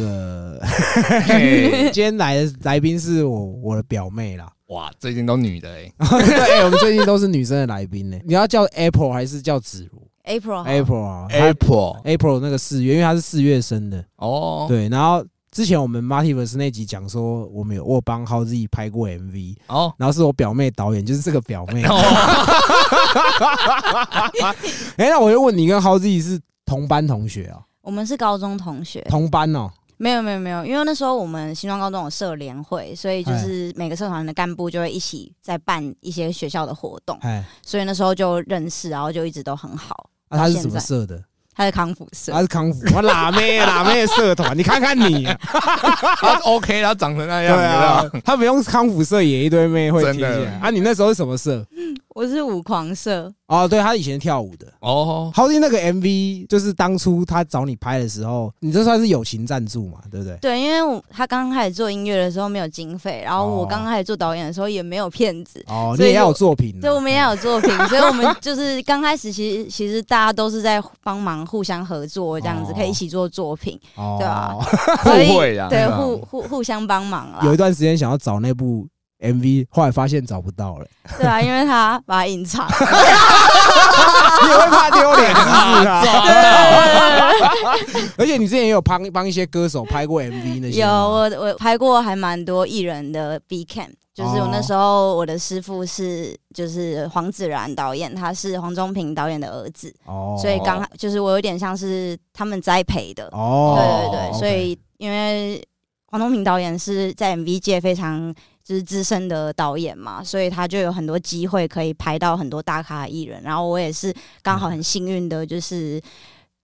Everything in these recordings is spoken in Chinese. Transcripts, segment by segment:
个嘿今天来的来宾是我我的表妹啦。哇，最近都女的哎，对，我们最近都是女生的来宾呢。你要叫 April 还是叫子如 April 好？April 啊 Apple，April 那个四月，因为她是四月生的。哦，对，然后之前我们 Martyverse 那集讲说，我们有我有帮 h o w z 拍过 MV，哦，然后是我表妹导演，就是这个表妹。哦哎，那我就问你，跟 h o w z 是同班同学啊？我们是高中同学，同班哦。没有没有没有，因为那时候我们新庄高中有社联会，所以哎就是每个社团的干部就会一起在办一些学校的活动，哎，所以那时候就认识，然后就一直都很好。啊，他是什么社的？他是康复社他，是康复，我辣妹辣妹社团，你看看你啊，他 OK，他长成那样对样，啊你知道，他不用康复社也一堆妹会贴起真的来啊。你那时候是什么社？我是舞狂社，哦，对他以前跳舞的。哦，豪弟那个 MV 就是当初他找你拍的时候，你这算是友情赞助嘛，对不对？对，因为我他刚开始做音乐的时候没有经费，然后我哦刚开始做导演的时候也没有片子，哦，你所以也要有作品啊，所以我们也要有作品，所以我们就是刚开始其实其实大家都是在帮忙互相合作这样子，哦。可以一起做作品，哦。对啊互 所以惠啦，对互互互相帮忙啊有一。段时间想要找那部 MV，后来发现找不到了。对啊，因为他把它隐藏。你也会怕丢脸，是不是啊？对而且你之前也有帮帮一些歌手拍过 MV 那些有，我我拍过还蛮多艺人的 B cam，就是我那哦时候我的师傅是就是黄子然导演，他是黄宗平导演的儿子，哦，所以刚就是我有点像是他们栽培的。哦，对对对，所以因为黄宗平导演是在 MV 界非常就是资深的导演嘛，所以他就有很多机会可以拍到很多大咖艺人。然后我也是刚好很幸运的，就是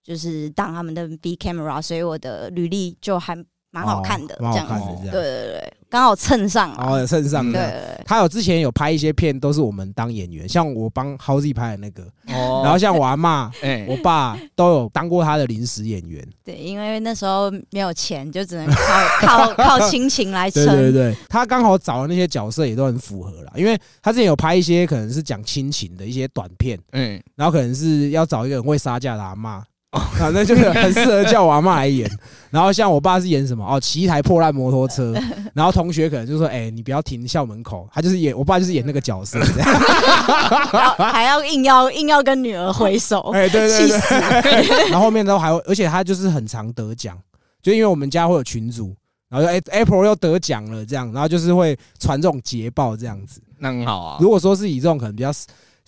就是当他们的 B camera，所以我的履历就还蛮好看的，这样子。对对对，刚好蹭上啊。哦，蹭上对对他有之前有拍一些片，都是我们当演员，像我帮 h o w z 拍的那个，哦然后像我阿妈、哎我爸都有当过他的临时演员。对，因为那时候没有钱，就只能靠 靠靠亲情来撑。对对对，他刚好找的那些角色也都很符合啦，因为他之前有拍一些可能是讲亲情的一些短片，嗯，然后可能是要找一个很会杀价的阿妈。啊，那就是很适合叫我阿妈来演。然后像我爸是演什么哦，骑一台破烂摩托车，然后同学可能就说：“哎、你不要停校门口。”他就是演我爸就是演那个角色这样。还要硬要硬要跟女儿挥手，哎，对对对气死。然后后面都还有，而且他就是很常得奖，就因为我们家会有群组，然后就哎 Apple 又得奖了这样，然后就是会传这种捷报这样子。那很好啊。如果说是以这种可能比较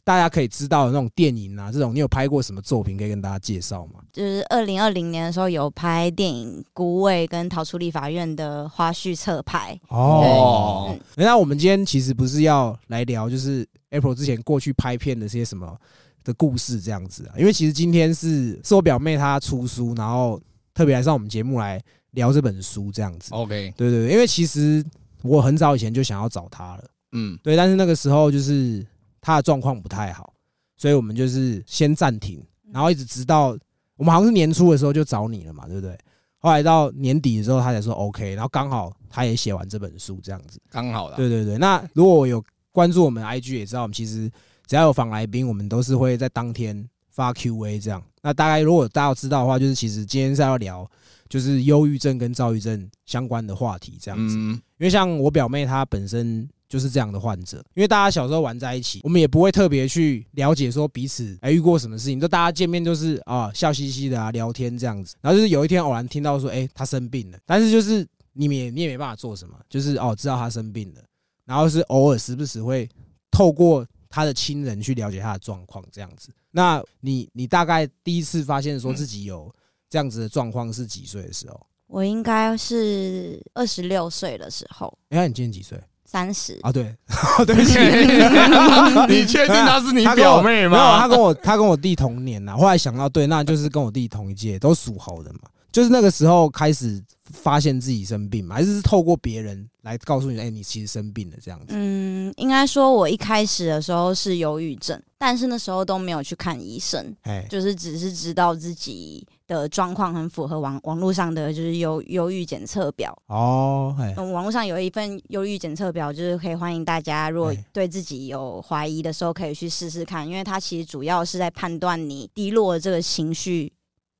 大家可以知道的那种电影啊，这种你有拍过什么作品可以跟大家介绍吗？就是二零二零年的时候有拍电影《孤味》跟《逃出立法院》的花絮侧拍。哦嗯，那我们今天其实不是要来聊，就是 Apple 之前过去拍片的这些什么的故事这样子啊，因为其实今天是是我表妹她出书，然后特别来上我们节目来聊这本书这样子。OK，对对对，因为其实我很早以前就想要找她了，嗯，对，但是那个时候就是她的状况不太好，所以我们就是先暂停，然后一直直到我们好像是年初的时候就找你了嘛，对不对？后来到年底的时候，他才说 OK，然后刚好他也写完这本书这样子。刚好了。对对对，那如果有关注我们 IG 也知道，我们其实只要有访来宾，我们都是会在当天发 Q&A 这样。那大概如果大家知道的话，就是其实今天是要聊就是忧郁症跟躁郁症相关的话题这样子。嗯，因为像我表妹她本身就是这样的患者，因为大家小时候玩在一起，我们也不会特别去了解说彼此哎遇过什么事情，就大家见面就是啊笑嘻嘻的啊聊天这样子，然后就是有一天偶然听到说哎他生病了，但是就是你们也你也没办法做什么，就是哦知道他生病了，然后是偶尔时不时会透过他的亲人去了解他的状况这样子。那你你大概第一次发现说自己有这样子的状况是几岁的时候？我应该是二十六岁的时候，哎、那你今年几岁？三十。啊，对，对不起，你确定她是你表妹吗没有，吗？他跟我她跟我弟同年呐。后来想到，对，那就是跟我弟同一届，都属猴的嘛。就是那个时候开始发现自己生病嘛，还是是透过别人来告诉你，哎、你其实生病了这样子。嗯，应该说，我一开始的时候是忧郁症，但是那时候都没有去看医生，哎，就是只是知道自己的状况很符合网网络上的就是忧忧郁检测表。哦，哎，嗯，网络上有一份忧郁检测表，就是可以欢迎大家，如果哎对自己有怀疑的时候，可以去试试看，因为它其实主要是在判断你低落的这个情绪，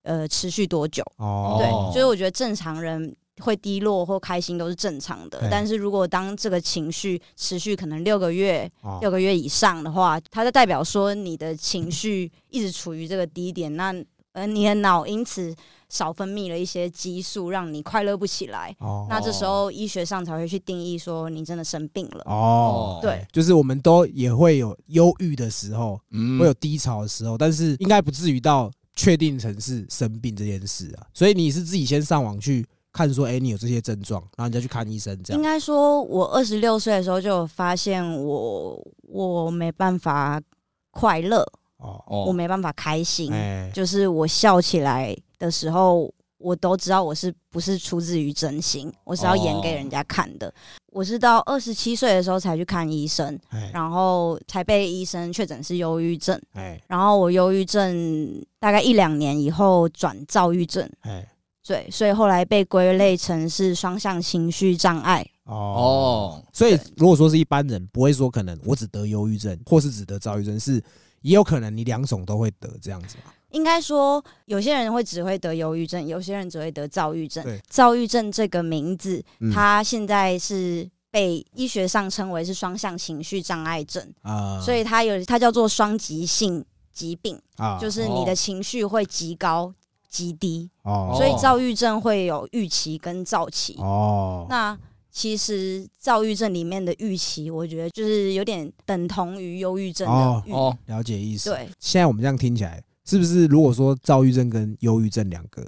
呃持续多久。哦，对，哦所以我觉得正常人会低落或开心都是正常的，但是如果当这个情绪持续可能六个月、哦六个月以上的话，它就代表说你的情绪一直处于这个低点，那呃你的脑因此少分泌了一些激素，让你快乐不起来。哦那这时候医学上才会去定义说你真的生病了。哦，对，就是我们都也会有忧郁的时候，嗯会有低潮的时候，但是应该不至于到确定成是生病这件事啊。所以你是自己先上网去看说，哎，你有这些症状，然后你再去看医生，这样。应该说，我二十六岁的时候就有发现我我没办法快乐，哦，哦，我没办法开心，哎，就是我笑起来的时候，我都知道我是不是出自于真心，我是要演给人家看的。我是到二十七岁的时候才去看医生，哎，然后才被医生确诊是忧郁症。哎，然后我忧郁症大概一两年以后转躁郁症，哎，对，所以后来被归类成是双向情绪障碍。哦，哦，所以如果说是一般人，不会说可能我只得忧郁症，或是只得躁郁症，是也有可能你两种都会得这样子嘛。应该说，有些人会只会得忧郁症，有些人只会得躁郁症。躁郁症这个名字，嗯它现在是被医学上称为是双向情绪障碍症，啊，所以它有它叫做双极性疾病，啊，就是你的情绪会极高极低，哦，所以躁郁症会有预期跟躁期。哦，那其实躁郁症里面的预期，我觉得就是有点等同于忧郁症哦的预。哦，了解意思。对，现在我们这样听起来，是不是如果说躁郁症跟忧郁症两个，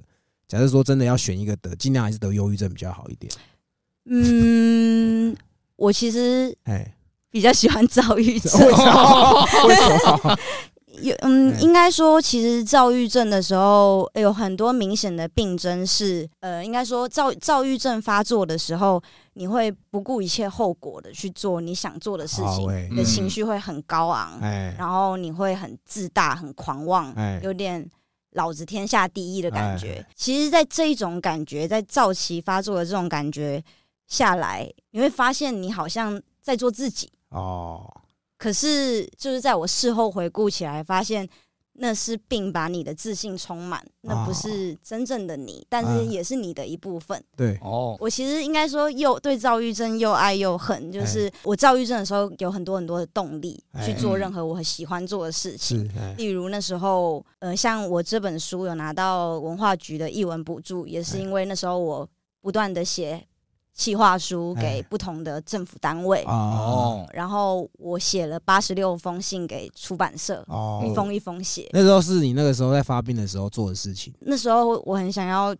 假设说真的要选一个得，尽量还是得忧郁症比较好一点。嗯，我其实哎，比较喜欢躁郁症。有嗯，嗯应该说，其实躁郁症的时候呃有很多明显的病症是，呃，应该说躁躁郁症发作的时候，你会不顾一切后果的去做你想做的事情，你的嗯。情绪会很高昂，哎。然后你会很自大、很狂妄，哎。有点老子天下第一的感觉。哎。其实，在这一种感觉，在躁期发作的这种感觉下来，你会发现你好像在做自己。哦，可是，就是在我事后回顾起来，发现那是病把你的自信充满，那不是真正的你，但是也是你的一部分。对，哦，我其实应该说又对躁郁症又爱又恨，就是我躁郁症的时候有很多很多的动力哎。去做任何我很喜欢做的事情。哎。例如那时候，呃，像我这本书有拿到文化局的译文补助，也是因为那时候我不断的写企划书哎。给不同的政府单位，哦。哦，然后我写了八十六封信给出版社，哦。一，封一封写。那时候是你那个时候在发病的时候做的事情。那时候我很想要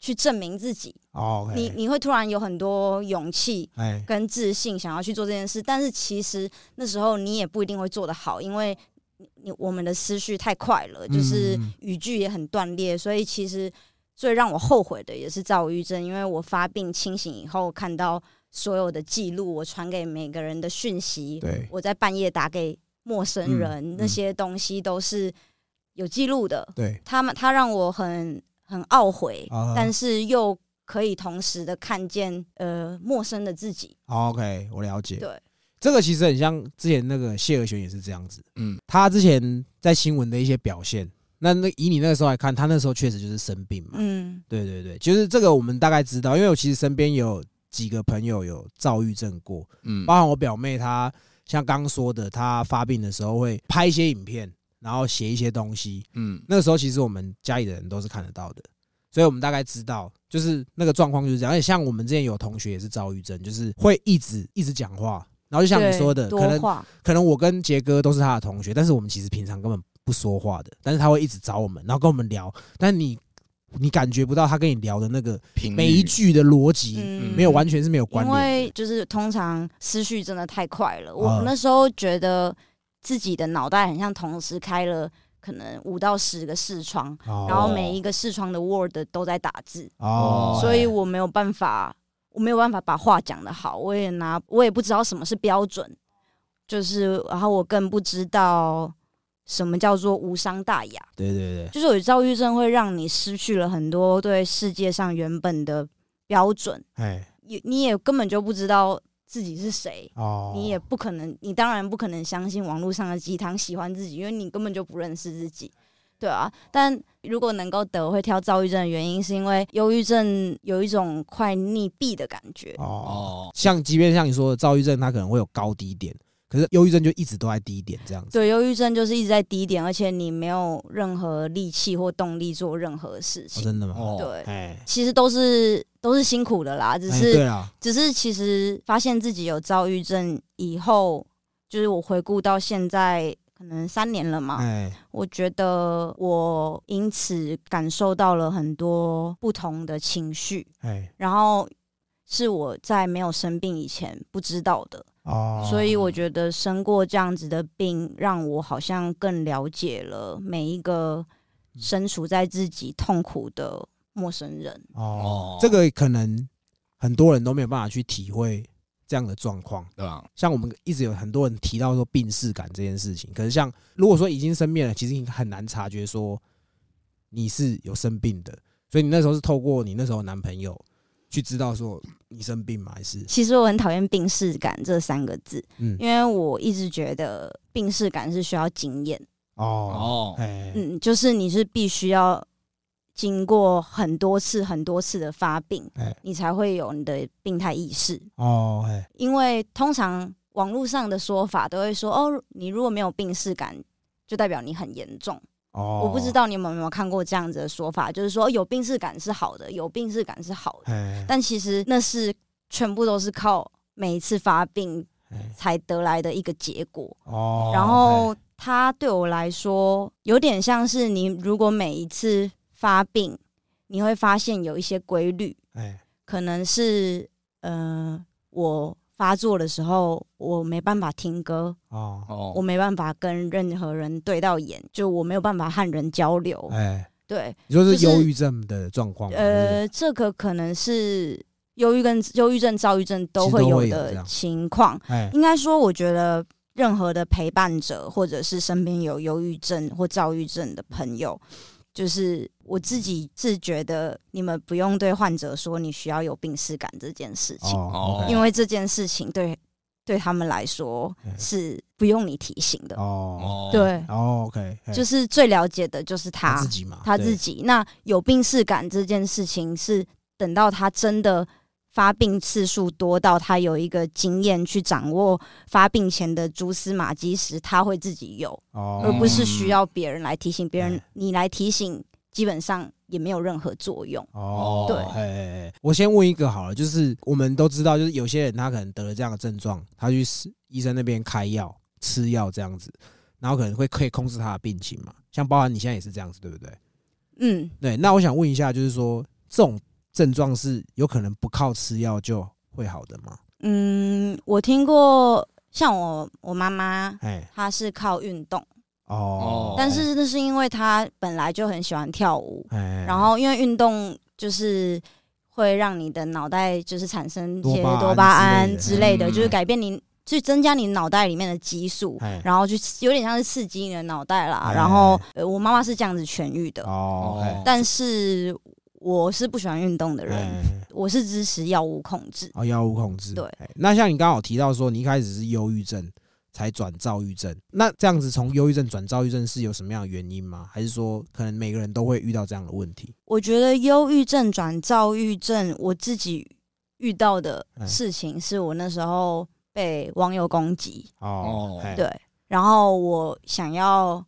去证明自己，哦，你你会突然有很多勇气哎。跟自信，想要去做这件事，但是其实那时候你也不一定会做得好，因为你你我们的思绪太快了，就是嗯。语句也很断裂，所以其实最让我后悔的也是躁郁症，因为我发病清醒以后看到所有的记录，我传给每个人的讯息，对，我在半夜打给陌生人，嗯那些东西都是有记录的。对，他们他让我很很懊悔，啊但是又可以同时的看见呃陌生的自己。OK，我了解。对，这个其实很像之前那个谢尔玄也是这样子，嗯，他之前在新闻的一些表现，那那以你那个时候来看，他那时候确实就是生病嘛。嗯对对对，就是这个我们大概知道，因为我其实身边有几个朋友有躁郁症过，嗯，包含我表妹，她像刚刚说的，她发病的时候会拍一些影片，然后写一些东西。嗯，那个时候其实我们家里的人都是看得到的，所以我们大概知道，就是那个状况就是这样。而且像我们之前有同学也是躁郁症，就是会一直一直讲话，然后就像你说的，可能，可能我跟杰哥都是他的同学，但是我们其实平常根本不说话的，但是他会一直找我们，然后跟我们聊，但你你感觉不到他跟你聊的那个每一句的逻辑，嗯。没有完全是没有关因联因。为就是通常思绪真的太快了，我啊那时候觉得自己的脑袋很像同时开了可能五到十个视窗，哦。然后每一个视窗的 Word 都在打字，哦，所以我没有办法，我没有办法把话讲得好，我也拿我也不知道什么是标准，就是然后我更不知道什么叫做无伤大雅，对对对，就是有躁郁症会让你失去了很多对世界上原本的标准，哎。也你也根本就不知道自己是谁。哦，你也不可能，你当然不可能相信网络上的鸡汤，喜欢自己，因为你根本就不认识自己。对啊，但如果能够得，我会挑躁郁症的原因是因为忧郁症有一种快溺毙的感觉。哦，哦，像即便像你说的躁郁症，它可能会有高低点，可是忧郁症就一直都在低点这样子。对，忧郁症就是一直在低点，而且你没有任何力气或动力做任何事哦，情。真的吗？哦，对，哎，其实都是都是辛苦的啦，只哎是、只是其实发现自己有躁郁症以后，就是我回顾到现在可能三年了嘛，哎，我觉得我因此感受到了很多不同的情绪，哎，然后是我在没有生病以前不知道的，哦，所以我觉得生过这样子的病，让我好像更了解了每一个身处在自己痛苦的陌生人。哦哦，这个可能很多人都没有办法去体会这样的状况。对吧？像我们一直有很多人提到说病逝感这件事情，可是像如果说已经生病了，其实你很难察觉说你是有生病的，所以你那时候是透过你那时候男朋友去知道说你生病吗？还是？其实我很讨厌病逝感这三个字，嗯。因为我一直觉得病逝感是需要经验，哦嗯，就是你是必须要经过很多次、很多次的发病哎，你才会有你的病态意识。哦哎因为通常网络上的说法都会说，哦，你如果没有病逝感，就代表你很严重。哦，我不知道你们有没有看过这样子的说法，就是说有病逝感是好的，有病逝感是好的，哎但其实那是全部都是靠每一次发病哎才得来的一个结果。哦，然后它对我来说有点像是你如果每一次发病，你会发现有一些规律，哎可能是呃我发作的时候我没办法听歌，哦。我哦，没办法跟任何人对到眼，就我没有办法和人交流。哎，对，你说是就是忧郁症的状况呃，这个可能是忧郁跟忧郁症、躁郁症都会有的情况。哎。应该说，我觉得任何的陪伴者，或者是身边有忧郁症或躁郁症的朋友，就是我自己是觉得你们不用对患者说你需要有病耻感这件事情，因为这件事情对对他们来说嗯是不用你提醒的。哦。哦，对，哦，OK，哎就是最了解的就是他他自己嘛，他自己。那有病耻感这件事情是等到他真的发病次数多到他有一个经验去掌握发病前的蛛丝马迹时，他会自己有，哦，而不是需要别人来提醒。别人哎你来提醒，基本上也没有任何作用。哦，对哎，我先问一个好了，就是我们都知道，就是有些人他可能得了这样的症状，他去医生那边开药、吃药这样子，然后可能会可以控制他的病情嘛。像包含你现在也是这样子，对不对？嗯，对，那我想问一下，就是说这种症状是有可能不靠吃药就会好的吗？嗯，我听过，像我我妈妈，哎，她是靠运动，哦，但是那是因为她本来就很喜欢跳舞，哎，然后因为运动就是会让你的脑袋就是产生一些多巴胺之类的就是改变你，去增加你脑袋里面的激素哎，然后就有点像是刺激你的脑袋啦。哎然后呃，我妈妈是这样子痊愈的，哦，哎但是我是不喜欢运动的人，哎我是支持药物控制。哦，药物控制。对哎，那像你刚好提到说，你一开始是忧郁症，才转躁郁症。那这样子从忧郁症转躁郁症是有什么样的原因吗？还是说可能每个人都会遇到这样的问题？我觉得忧郁症转躁郁症，我自己遇到的哎事情是我那时候被网友攻击，哦对，然后我想要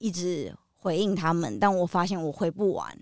一直回应他们，但我发现我回不完，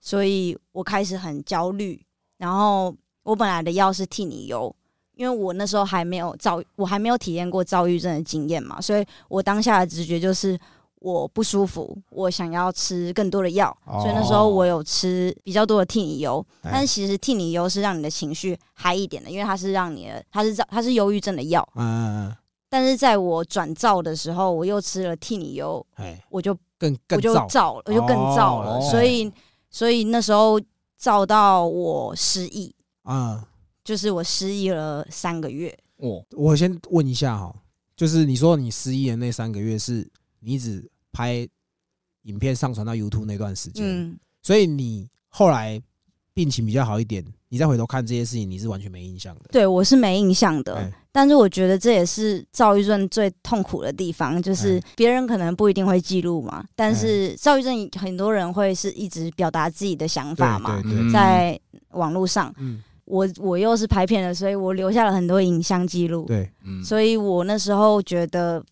所以我开始很焦虑。然后我本来的药是替你忧，因为我那时候还没有躁，我还没有体验过躁郁症的经验嘛，所以我当下的直觉就是我不舒服，我想要吃更多的药，哦所以那时候我有吃比较多的替你忧。哎。但是其实替你忧是让你的情绪嗨一点的，因为它是让你的，它是躁它是忧郁症的药。嗯嗯嗯，但是在我转躁的时候，我又吃了替你忧，哎，我就更我就燥躁了，我就更躁了，哦所以所以那时候照到我失忆，啊。就是我失忆了三个月。我，我先问一下哈，就是你说你失忆的那三个月，是你只拍影片上传到 YouTube 那段时间，嗯，所以你后来病情比较好一点，你再回头看这些事情，你是完全没印象的。对我是没印象的。哎但是我觉得这也是躁郁症最痛苦的地方，就是哎别人可能不一定会记录嘛，但是躁郁症很多人会是一直表达自己的想法嘛，对对对，在网络上。嗯，我我又是拍片的，所以我留下了很多影像记录。对，嗯，所以我那时候觉得，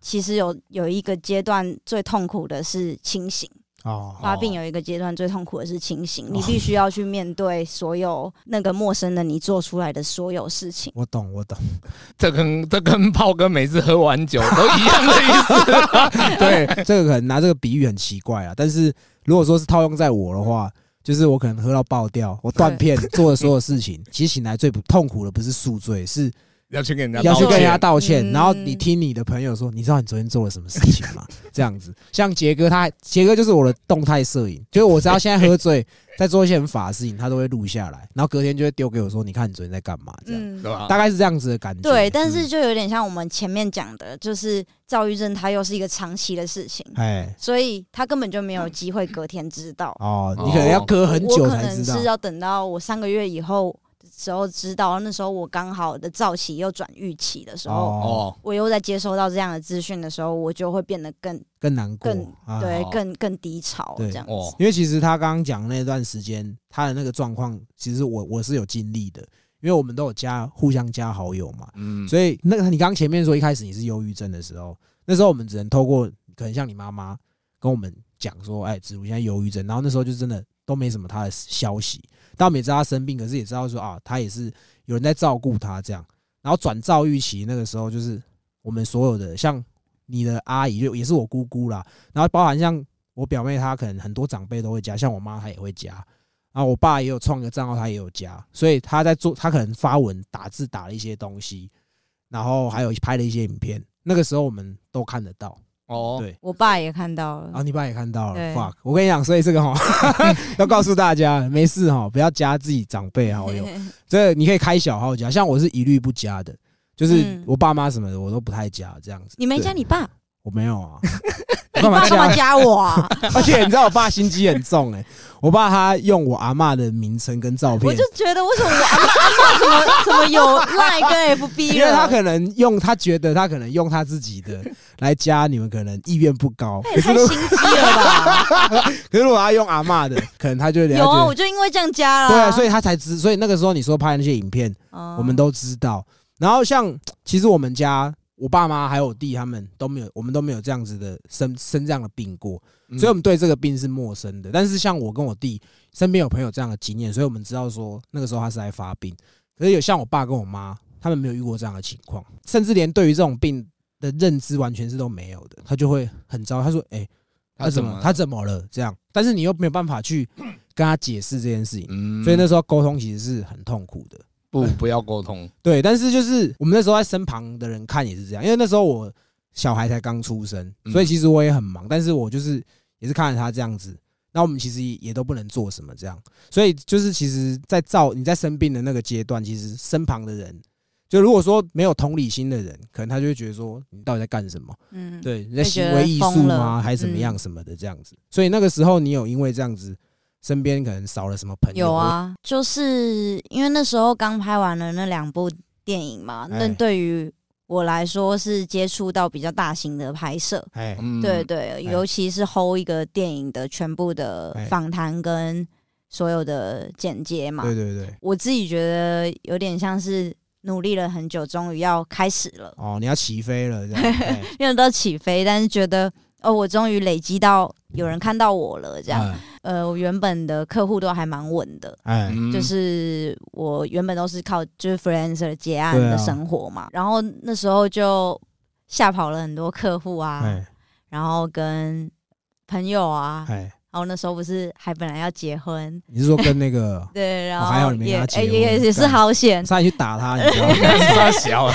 其实有有一个阶段最痛苦的是清醒。哦，发病有一个阶段最痛苦的是清醒，你必须要去面对所有那个陌生的你做出来的所有事情。我懂，我懂。这跟这跟炮哥每次喝完酒都一样的意思。对，这个可能拿这个比喻很奇怪啊，但是如果说是套用在我的话，就是我可能喝到爆掉，我断片做的所有事情，其实醒来最不痛苦的不是宿醉，是要去跟人家要去跟人家道道歉，嗯然后你听你的朋友说，你知道你昨天做了什么事情吗？这样子，像杰哥他，杰哥就是我的动态摄影，就是我只要现在喝醉，在做一些很法的事情，他都会录下来，然后隔天就会丢给我说，你看你昨天在干嘛？这样？大概是这样子的感觉。对，但是嗯就有点像我们前面讲的，就是躁郁症它又是一个长期的事情，哎。所以他根本就没有机会隔天知道。哦，你可能要隔很我久可能才知道是。要等到我三个月以后的时候知道，那时候我刚好的躁期又转预期的时候，我又在接收到这样的资讯的时候，我就会变得更更难过。更啊哦对更更低潮对这样子。哦，因为其实他刚刚讲那段时间，他的那个状况，其实我我是有经历的，因为我们都有加互相加好友嘛，嗯，所以那个你刚刚前面说一开始你是忧郁症的时候，那时候我们只能透过可能像你妈妈跟我们讲说，哎，子如现在忧郁症，然后那时候就真的都没什么他的消息，但我们也知道他生病，可是也知道说啊，他也是有人在照顾他这样，然后转赵玉琪那个时候就是我们所有的像你的阿姨就也是我姑姑啦，然后包含像我表妹她可能很多长辈都会加，像我妈她也会加。然后我爸也有创个账号，他也有加，所以他在做，他可能发文打字打了一些东西，然后还有拍了一些影片，那个时候我们都看得到。哦，对，我爸也看到了。然后，你爸也看到了对，fuck！我跟你讲，所以这个哈 要告诉大家，没事哈，不要加自己长辈好 友，这个你可以开小号加，像我是一律不加的，就是嗯。我爸妈什么的我都不太加这样子。你没加你爸，我没有啊，我你干嘛爸干嘛加？加我啊？而且你知道我爸心机很重哎、我爸他用我阿嬷的名称跟照片我片就，觉得为什么我阿妈阿妈怎么怎么有 Line 跟 FB 了？因为他可能用他觉得他可能用他自己的来加你们，可能意愿不高。那也太可是如心机了吧？可是如果他用阿嬷的，可能他就会有啊，我就就因为这样加了。对啊，所以他才知，所以那个时候你说拍那些影片，哦我们都知道。然后像其实我们家我爸妈还有我弟他们都没有，我们都没有这样子的生生这样的病过，嗯所以我们对这个病是陌生的。但是像我跟我弟身边有朋友这样的经验，所以我们知道说那个时候他是在发病。可是有像我爸跟我妈，他们没有遇过这样的情况，甚至连对于这种病的认知完全是都没有的，他就会很糟。他说：“哎、他怎么他怎么他怎么了？”这样，但是你又没有办法去跟他解释这件事情，嗯所以那时候沟通其实是很痛苦的。不不要沟通，对，但是就是我们那时候在身旁的人看也是这样，因为那时候我小孩才刚出生，嗯所以其实我也很忙，但是我就是也是看着他这样子，那我们其实也都不能做什么这样，所以就是其实，在照你在生病的那个阶段，其实身旁的人，就如果说没有同理心的人，可能他就会觉得说你到底在干什么？嗯，对，你在行为艺术吗？还是怎么样嗯什么的这样子？所以那个时候你有因为这样子，身边可能少了什么朋友？有，啊，就是因为那时候刚拍完了那两部电影嘛，那哎对于我来说是接触到比较大型的拍摄。哎，嗯。对对，尤其是 hold 一个电影的全部的哎。访谈跟所有的剪接嘛，对对对，我自己觉得有点像是努力了很久，终于要开始了，哦，你要起飞了这样，哎。因为都起飞，但是觉得哦，我终于累积到有人看到我了，这样。哎呃，我原本的客户都还蛮稳的，哎，嗯。就是我原本都是靠就是 freelancer 接案的生活嘛，然后那时候就吓跑了很多客户啊，哎。然后跟朋友啊，哎，然后那时候不是还本来要结婚，你是说跟那个 对，然哦还好你没结也也也是好险，差点去打他，你知道吗？太小，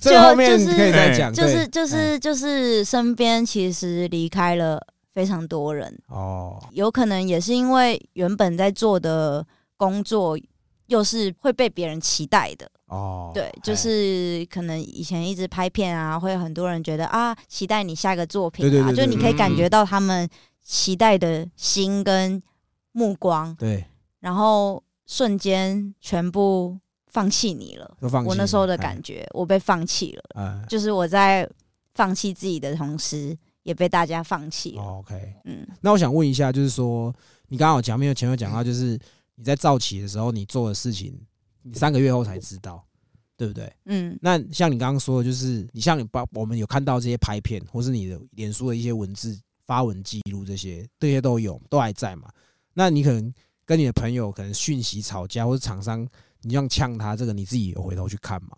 这后面就是可以再讲，就是对。就是就是身边其实离开了非常多人，哦，有可能也是因为原本在做的工作又是会被别人期待的，哦，对，就哎是可能以前一直拍片啊，会有很多人觉得啊，期待你下一个作品啊，就你可以感觉到他们期待的心跟目光，对，然后瞬间全部放弃你了。我那时候的哎。感觉，我被放弃了，哎。就是我在放弃自己的同时，也被大家放弃了。哦，OK。嗯，那我想问一下，就是说，你刚刚有讲没有前面有讲到，就是你在造起的时候，你做的事情，你三个月后才知道，对不对？嗯那像你刚刚说的，就是你像你把我们有看到这些拍片，或是你的脸书的一些文字发文记录，这些这些都有，都还在嘛？那你可能跟你的朋友可能讯息吵架，或者厂商你这样呛他，这个你自己有回头去看吗？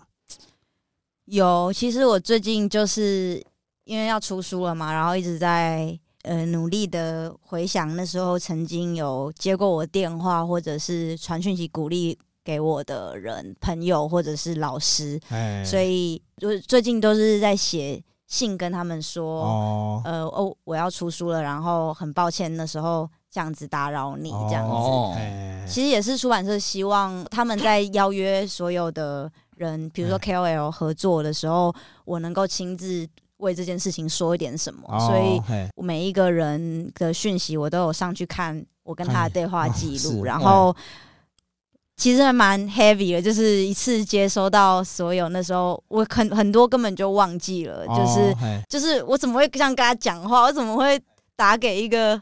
有，其实我最近就是因为要出书了嘛，然后一直在呃努力的回想那时候曾经有接过我电话或者是传讯息鼓励给我的人、朋友或者是老师，哎，所以就是最近都是在写信跟他们说，哦，呃哦我要出书了，然后很抱歉那时候这样子打扰你这样子。哦。哎，其实也是出版社希望他们在邀约所有的人，比如说哎。KOL 合作的时候，我能够亲自为这件事情说一点什么。哦所以我每一个人的讯息我都有上去看我跟他的对话记录，然后其实还蛮 heavy 的，就是一次接收到所有那时候我很很多根本就忘记了，就是哦就是我怎么会这样跟他讲话？我怎么会打给一个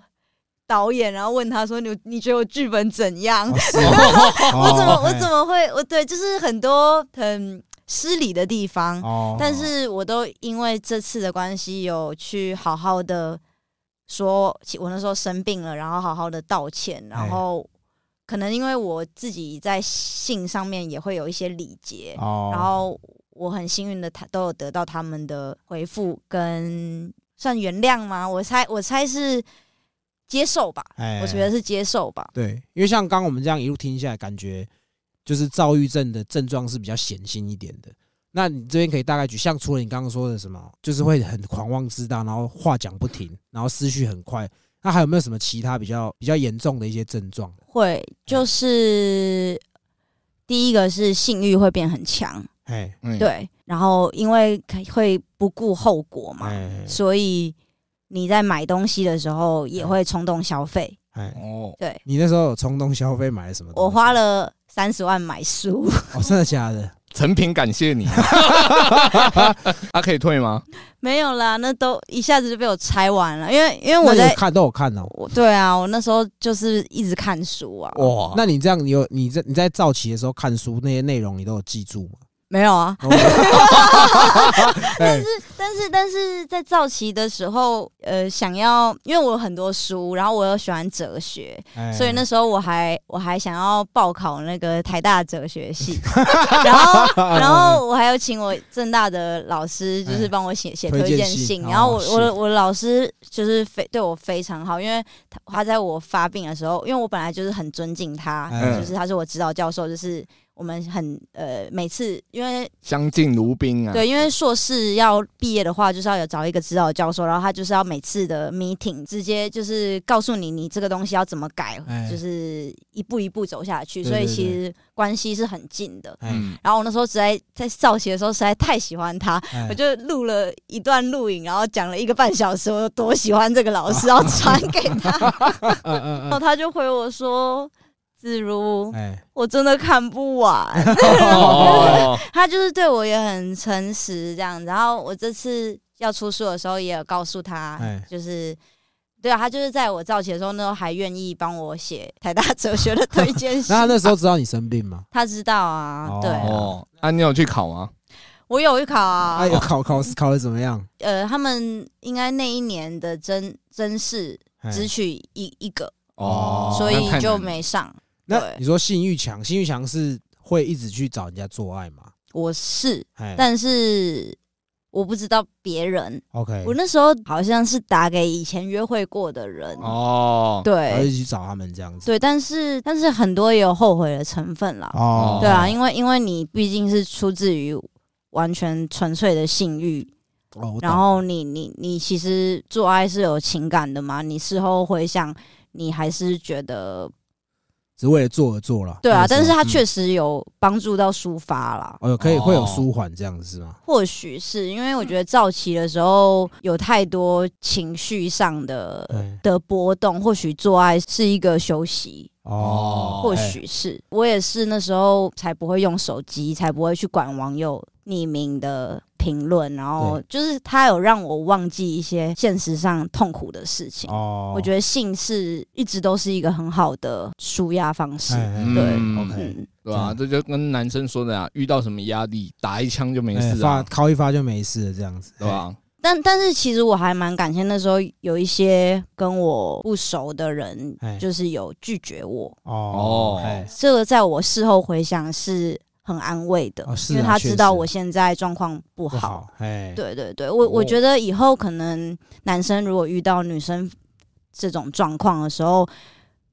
导演，然后问他说你你觉得我剧本怎样？我怎么哦我怎么会我对就是很多很失礼的地方，哦，但是我都因为这次的关系有去好好的说，我那时候生病了，然后好好的道歉，哎然后可能因为我自己在信上面也会有一些礼节，哦，然后我很幸运的，他都有得到他们的回复跟算原谅吗？我猜我猜是接受吧，哎我觉得是接受吧。对，因为像刚刚我们这样一路听下来，感觉就是躁郁症的症状是比较显性一点的。那你这边可以大概举，像除了你刚刚说的什么，就是会很狂妄自大，然后话讲不停，然后思绪很快。那还有没有什么其他比较比较严重的一些症状？会就是第一个是性欲会变很强，哎嗯，对，然后因为会不顾后果嘛，哎所以你在买东西的时候也会冲动消费。哎，哦，对你那时候有冲动消费买了什么？我花了三十万买书，哦，真的假的？成品感谢你，啊，可以退吗？没有啦，那都一下子就被我拆完了，因为因为我在有看都有看哦。我对啊，我那时候就是一直看书啊，哇，那你这样，你有你在你在造期的时候看书那些内容，你都有记住吗？没有啊，但是但是但是在造期的时候，呃，想要因为我有很多书，然后我又喜欢哲学，哎。所以那时候我还我还想要报考那个台大哲学系，然后然后我还有请我正大的老师，就是帮我写写推推荐荐信。然后我我的我的老师就是非对我非常好，因为他他在我发病的时候，因为我本来就是很尊敬他，嗯就是他是我指导教授，就是我们很呃每次因为相敬如宾啊。对，因为硕士要毕业的话，就是要有找一个指导教授，然后他就是要每次的 meeting 直接就是告诉你你这个东西要怎么改，哎。就是一步一步走下去，对对所以其实关系是很近的。哎。嗯，然后我那时候实在在造型的时候实在太喜欢他，哎。我就录了一段录影，然后讲了一个半小时，我有多喜欢这个老师，然后传给他，然后他就回我说：“子如我真的看不完。”哦，他就是对我也很诚实这样子。然后我这次要出书的时候，也有告诉他哎，就是。对啊，他就是在我造起的时候，那时候还愿意帮我写台大哲学的推荐信。那他那时候知道你生病吗？他知道啊，哦对啊哦，啊，你有去考吗？我有去考啊哎，，有考考试考的怎么样？呃，他们应该那一年的真真试哎只取一一个，哦所以就没上。那你说性欲强，性欲强是会一直去找人家做爱吗？我是，哎但是我不知道别人。，OK，我那时候好像是打给以前约会过的人，哦，对，一起去找他们这样子。对，但是但是很多也有后悔的成分啦。哦，对啊，因为因为你毕竟是出自于完全纯粹的性欲，哦，然后你你你其实做爱是有情感的嘛，你事后回想，你还是觉得只为了做而做了。对啊，但是它嗯确实有帮助到抒发啦。哦，可以会有哦舒缓这样子是吗？或许是因为我觉得早期的时候有太多情绪上的的波动，或许做爱是一个休息，哦，或哎许是我也是那时候才不会用手机，才不会去管网友匿名的评论，然后就是他有让我忘记一些现实上痛苦的事情。哦，我觉得性是一直都是一个很好的舒压方式。对，OK，嗯，对吧？这就跟男生说的啊，遇到什么压力打一枪就没事啊，敲一发就没事了，这样子，对吧？但但是其实我还蛮感谢那时候有一些跟我不熟的人哎，就是有拒绝我。哦这个在我事后回想是很安慰的，因为他知道我现在状况不好。哎，对对对，我我哦觉得以后可能男生如果遇到女生这种状况的时候，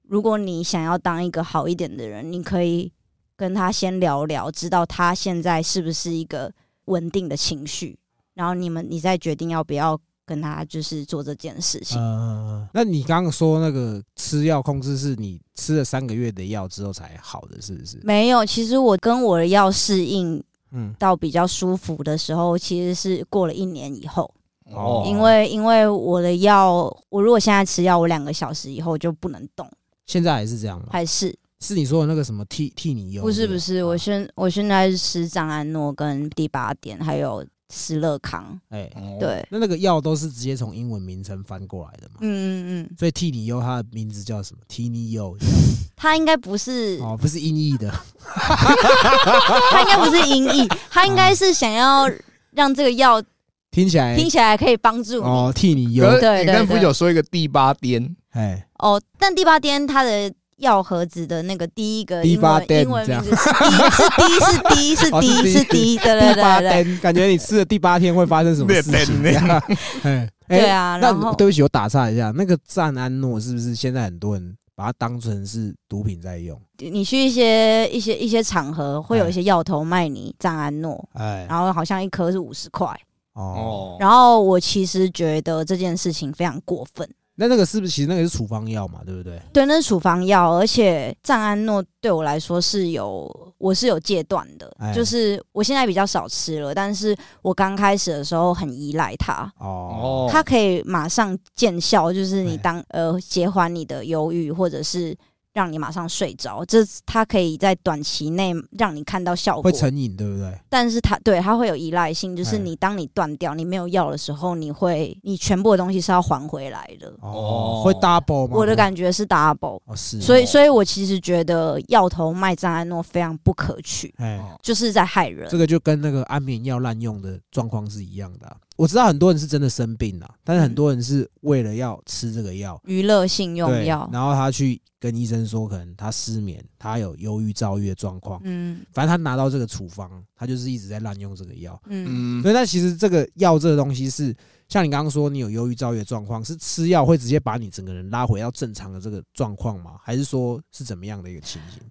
如果你想要当一个好一点的人，你可以跟他先聊聊，知道他现在是不是一个稳定的情绪，然后你们你再决定要不要跟他就是做这件事情。呃，那你刚刚说那个吃药控制是你吃了三个月的药之后才好的，是不是？没有，其实我跟我的药适应嗯，到比较舒服的时候，其实是过了一年以后。哦因为因为我的药，我如果现在吃药，我两个小时以后就不能动，现在还是这样吗？还是是你说的那个什么替替你用？不是不是？我哦现我现在是吃藏安诺跟第八点，还有斯乐康。哎，哦，对，那那个药都是直接从英文名称翻过来的嘛？嗯嗯嗯，所以替你优它的名字叫什么？替你优它应该不是，哦，不是音译的 它应该不是音译，它应该是想要让这个药听起来听起来可以帮助。哦，替你优对对你刚才不是有说一个第八颠？哎，哦，但第八颠它的药盒子的那个第一个第英文八颠英文这样名字是 D 是 D 是哦 D 是 D 是 D，对对第八对对，感觉你吃了第八天会发生什么事 情？对 啊。那然后对不起，我打岔一下，那个赞安诺是不是现在很多人把它当成是毒品在用？你去一些一些一些场合，会有哎一些药头卖你赞安诺，哎，然后好像一颗是五十块。哦，哦，然后我其实觉得这件事情非常过分。那那个是不是其实那个是处方药嘛？对不对？对，那是处方药，而且藏安诺对我来说是有，我是有戒断的，哎就是我现在比较少吃了，但是我刚开始的时候很依赖它，哦，它可以马上见效，就是你哎当呃减缓你的忧郁，或者是让你马上睡着，这它可以在短期内让你看到效果会。成瘾，对不对？但是它对它会有依赖性，就是哎你当你断掉，你没有药的时候，你会你全部的东西是要还回来的。哦哦，会 double 吗？我的感觉是 double，哦是，所以所以我其实觉得药头卖藏安诺非常不可取，哎，就是在害人这。个就跟那个安眠药滥用的状况是一样的啊、我知道很多人是真的生病了，但是很多人是为了要吃这个药，娱乐性用，药，然后他去跟医生说，可能他失眠，他有忧郁、躁郁的状况，嗯反正他拿到这个处方，他就是一直在滥用这个药。嗯，嗯，所以，但其实这个药这个东西是，像你刚刚说，你有忧郁、躁郁的状况，是吃药会直接把你整个人拉回到正常的这个状况吗？还是说是怎么样的一个情形？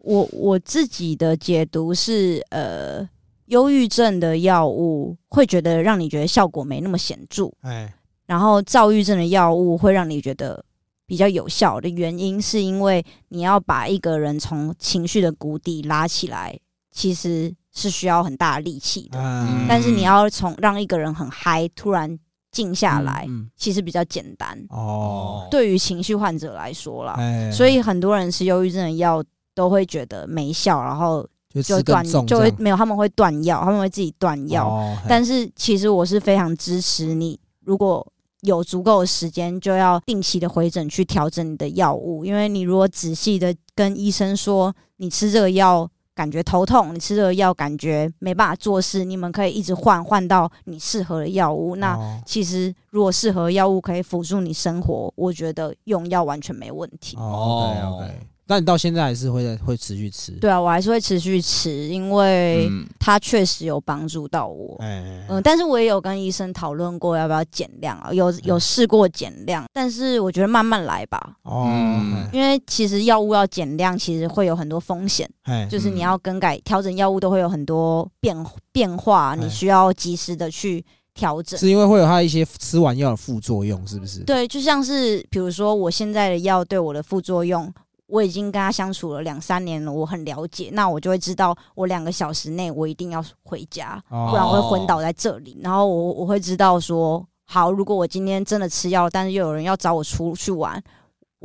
我我自己的解读是，呃，忧郁症的药物会觉得让你觉得效果没那么显著，哎，然后躁郁症的药物会让你觉得比较有效的原因，是因为你要把一个人从情绪的谷底拉起来，其实是需要很大的力气的。嗯但是你要从让一个人很嗨，突然静下来，嗯，嗯。其实比较简单。哦，对于情绪患者来说啦，哎，所以很多人吃忧郁症的药都会觉得没效，然后就就断就会没有，他们会断药，他们会自己断药。哦但是其实我是非常支持你，如果有足够的时间，就要定期的回诊去调整你的药物，因为你如果仔细的跟医生说你吃这个药感觉头痛，你吃这个药感觉没办法做事，你们可以一直换换到你适合的药物。那哦其实如果适合的药物可以辅助你生活，我觉得用药完全没问题。哦，OK 那你到现在还是会在会持续吃？对啊，我还是会持续吃，因为嗯它确实有帮助到我。嗯，嗯，但是我也有跟医生讨论过要不要减量啊，有嗯有试过减量，但是我觉得慢慢来吧，哦，嗯因为其实药物要减量，其实会有很多风险，哎，就是你嗯要更改调整药物都会有很多变变化，你哎需要及时的去调整。是因为会有它一些吃完药的副作用，是不是？对，就像是比如说我现在的药对我的副作用，我已经跟他相处了两三年了，我很了解，那我就会知道我两个小时内我一定要回家，哦不然我会昏倒在这里。然后我我会知道说，好，如果我今天真的吃药，但是又有人要找我出去玩，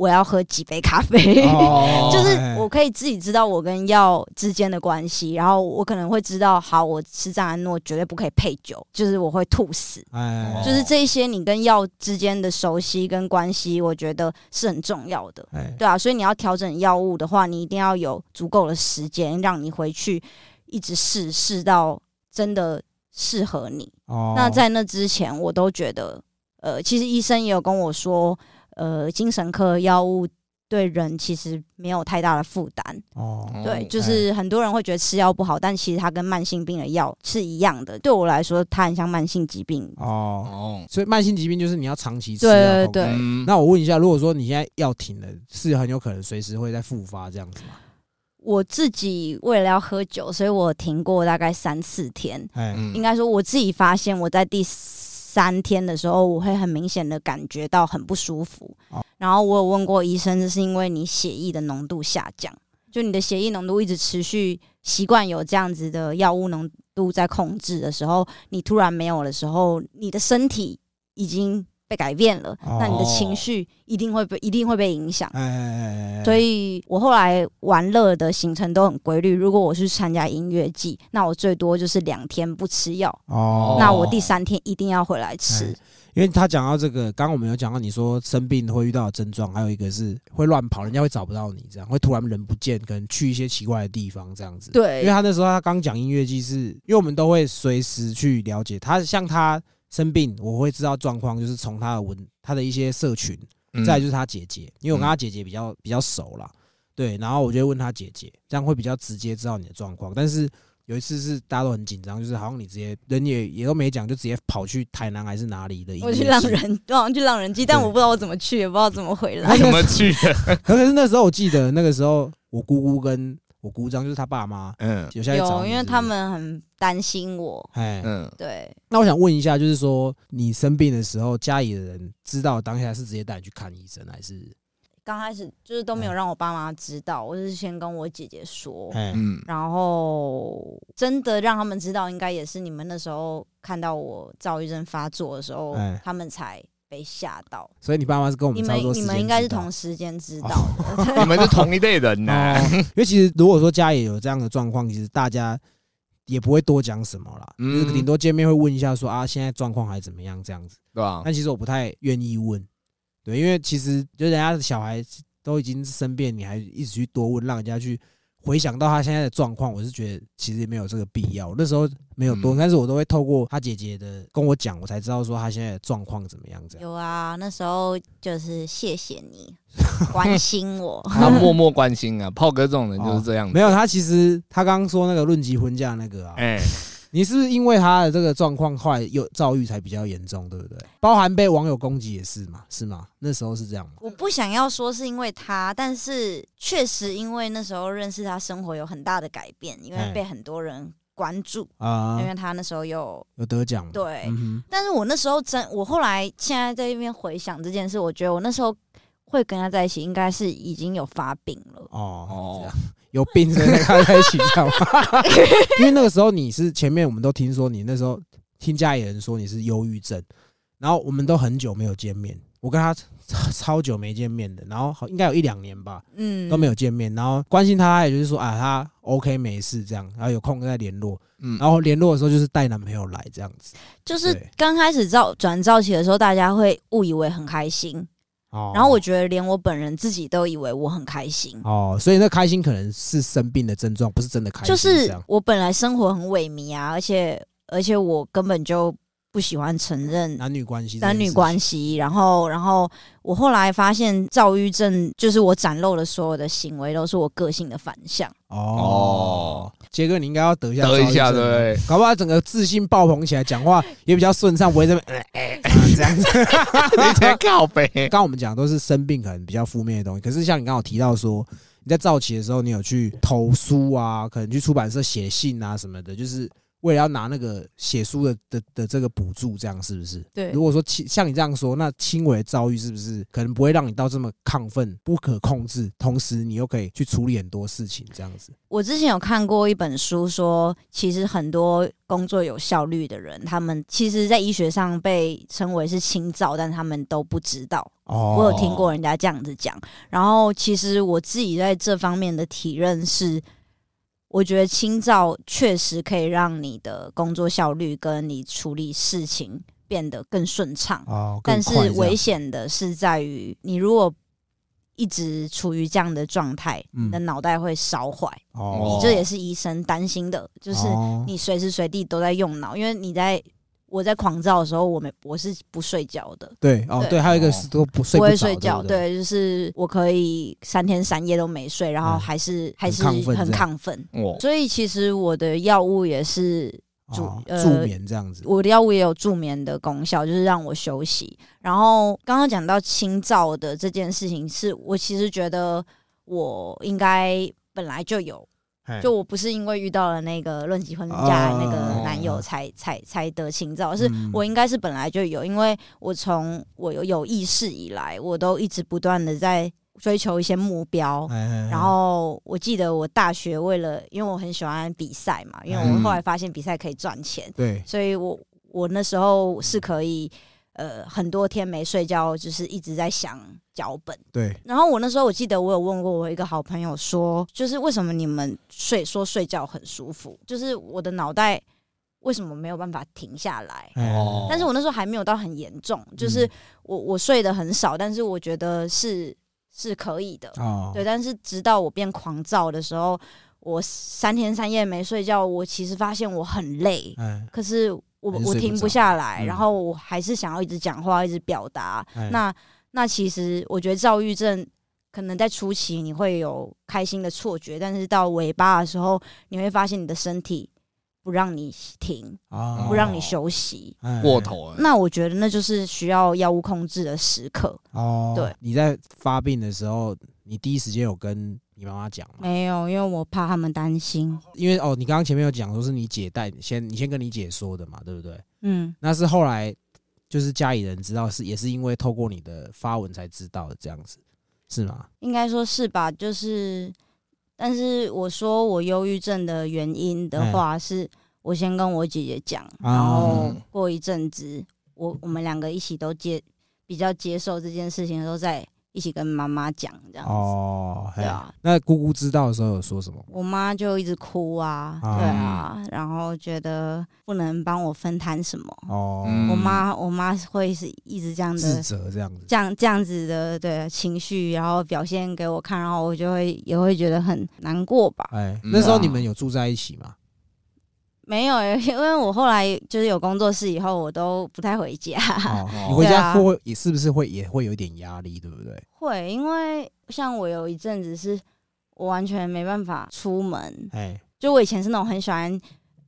我要喝几杯咖啡。哦 就是哎我可以自己知道我跟药之间的关系，然后我可能会知道，好，我吃赞安诺绝对不可以配酒，就是我会吐死。哎就是这一些你跟药之间的熟悉跟关系，我觉得是很重要的。哎对啊，所以你要调整药物的话，你一定要有足够的时间，让你回去一直试试到真的适合你。哦那在那之前，我都觉得，呃，其实医生也有跟我说，呃，精神科药物对人其实没有太大的负担。哦对，哦就是很多人会觉得吃药不好，但其实它跟慢性病的药是一样的。对我来说，它很像慢性疾病。哦，哦，所以慢性疾病就是你要长期吃对。对对嗯那我问一下，如果说你现在药停了，是很有可能随时会再复发这样子吗？我自己为了要喝酒，所以我停过大概三四天。哎，嗯应该说我自己发现，我在第三天的时候，我会很明显的感觉到很不舒服。哦然后我有问过医生，这是因为你血液的浓度下降，就你的血液浓度一直持续习惯有这样子的药物浓度在控制的时候，你突然没有的时候，你的身体已经被改变了，哦那你的情绪一定会被一定会被影响。哎哎哎哎，所以我后来玩乐的行程都很规律。如果我去参加音乐季，那我最多就是两天不吃药，哦，那我第三天一定要回来吃哎。因为他讲到这个，刚刚我们有讲到你说生病会遇到的症状，还有一个是会乱跑，人家会找不到你，这样会突然人不见，可能去一些奇怪的地方这样子。对因为，他那时候他刚讲音乐季是，因为我们都会随时去了解他，像他生病，我会知道状况，就是从他的文他的一些社群，嗯再就是他姐姐，因为我跟他姐姐比较比较熟啦，对，然后我就会问他姐姐，这样会比较直接知道你的状况。但是有一次是大家都很紧张，就是好像你直接人也也都没讲，就直接跑去台南还是哪里的我去浪人，我好像去浪人季，但我不知道我怎么去，也不知道怎么回来。怎么去的？可是那时候我记得那个时候我姑姑跟我姑丈就是他爸妈嗯有下来找有，你是是因为他们很担心我。哎。嗯，对，那我想问一下，就是说你生病的时候，家里的人知道当下是直接带你去看医生，还是刚开始就是都没有让我爸妈知道，我是先跟我姐姐说。哎嗯，然后真的让他们知道，应该也是你们那时候看到我躁郁症发作的时候，哎他们才被吓到。所以你爸妈是跟我你们差不多时间们你们应该是知道同时间知道的，你们是同一类人呐。哦，因为其实如果说家里有这样的状况，其实大家也不会多讲什么啦，嗯就是顶多见面会问一下说啊，现在状况还怎么样这样子。对吧？但其实我不太愿意问，对，因为其实就人家的小孩都已经生病，你还一直去多问，让人家去回想到他现在的状况，我是觉得其实没有这个必要。那时候没有多，嗯但是我都会透过他姐姐的跟我讲，我才知道说他现在的状况怎么样这样。有啊，那时候就是谢谢你 关心我。他默默关心啊，炮哥这种人就是这样哦。没有，他其实他刚刚说那个论及婚嫁那个啊，哎，你是不是因为他的这个状况，后来有遭遇才比较严重，对不对？包含被网友攻击也是嘛，是吗？那时候是这样吗？我不想要说是因为他，但是确实因为那时候认识他，生活有很大的改变，因为哎被很多人关注，啊、因为他那时候有有得奖嘛？对。嗯但是我那时候真，我后来现在在这边回想这件事，我觉得我那时候会跟他在一起，应该是已经有发病了。哦哦这样有病所以才跟他在一起，知道吗？因为那个时候你是前面我们都听说你那时候听家里人说你是忧郁症，然后我们都很久没有见面，我跟他超超久没见面的，然后好应该有一两年吧，嗯，都没有见面，然后关心他，也就是说啊，他 OK 没事这样，然后有空再联络，嗯，然后联络的时候就是带男朋友来这样子。就是对刚开始造转造起的时候，大家会误以为很开心，哦然后我觉得连我本人自己都以为我很开心。哦，所以那开心可能是生病的症状，不是真的开心。就是我本来生活很萎靡啊，而且而且我根本就不喜欢承认男女关系，男女关系，然后然后我后来发现躁郁症就是我展露的所有的行为都是我个性的反向。哦。杰哥，你应该要得一下得一下，躁郁症对？搞不好整个自信爆棚起来，讲话也比较顺畅，不会这么、呃呃呃这样子。你在靠背，刚刚我们讲都是生病可能比较负面的东西，可是像你刚好提到说，你在早期的时候，你有去投书啊，可能去出版社写信啊什么的，就是为了要拿那个写书的的的这个补助，这样是不是？对如果说轻像你这样说，那轻微的遭遇是不是可能不会让你到这么亢奋、不可控制，同时你又可以去处理很多事情，这样子？我之前有看过一本书说，其实很多工作有效率的人，他们其实在医学上被称为是轻躁，但他们都不知道。哦我有听过人家这样子讲。然后，其实我自己在这方面的体认是，我觉得清照确实可以让你的工作效率跟你处理事情变得更顺畅。哦，但是危险的是在于，你如果一直处于这样的状态，嗯你的脑袋会烧坏。哦，这也是医生担心的，就是哦你随时随地都在用脑，因为你在我在狂躁的时候，我没我是不睡觉的，对哦，对。对，还有一个是都不睡不不会睡觉，对就是我可以三天三夜都没睡，然后嗯。还是还是很亢奋，哦，所以其实我的药物也是助哦呃助眠这样子。我的药物也有助眠的功效，就是让我休息。然后刚刚讲到清燥的这件事情，是我其实觉得我应该本来就有，嘿就我不是因为遇到了那个论及婚嫁哦那个男友才才才得情照，是嗯。我应该是本来就有，因为我从我有有意识以来，我都一直不断的在追求一些目标。哎然后我记得我大学为了，因为我很喜欢比赛嘛，因为我嗯。后来发现比赛可以赚钱，对，所以我我那时候是可以呃很多天没睡觉，就是一直在想脚本。对，然后我那时候我记得我有问过我一个好朋友说，就是为什么你们睡说睡觉很舒服，就是我的脑袋为什么没有办法停下来？但是我那时候还没有到很严重，就是嗯我我睡得很少，但是我觉得是是可以的。哦，对，但是直到我变狂躁的时候，我三天三夜没睡觉，我其实发现我很累，哎，可是我我停不下来，嗯然后我还是想要一直讲话，一直表达。哎那那其实我觉得躁郁症可能在初期你会有开心的错觉，但是到尾巴的时候，你会发现你的身体不让你停，啊不让你休息。哎过头了。那我觉得那就是需要药物控制的时刻。哦，对，你在发病的时候，你第一时间有跟你妈妈讲吗？没有，因为我怕他们担心。因为哦，你刚刚前面有讲说是你姐带，先你先跟你姐说的嘛，对不对？嗯，那是后来就是家里人知道是也是因为透过你的发文才知道的，这样子是吗？应该说是吧？就是，但是我说我忧郁症的原因的话，是我先跟我姐姐讲，啊然后过一阵子，我我们两个一起都接比较接受这件事情的时候，再一起跟妈妈讲这样子。哦，对啊，那姑姑知道的时候有说什么？我妈就一直哭啊，啊对啊，然后觉得不能帮我分摊什么。哦，嗯我妈，我妈会是一直这样自的责这样子。这样这样子的对情绪，然后表现给我看，然后我就会也会觉得很难过吧。哎，嗯那时候啊你们有住在一起吗？没有欸，因为我后来就是有工作室以后，我都不太回家。哦，哦。你回家会也是不是会也会有点压力，对不对？会，因为像我有一阵子是我完全没办法出门，哎，就我以前是那种很喜欢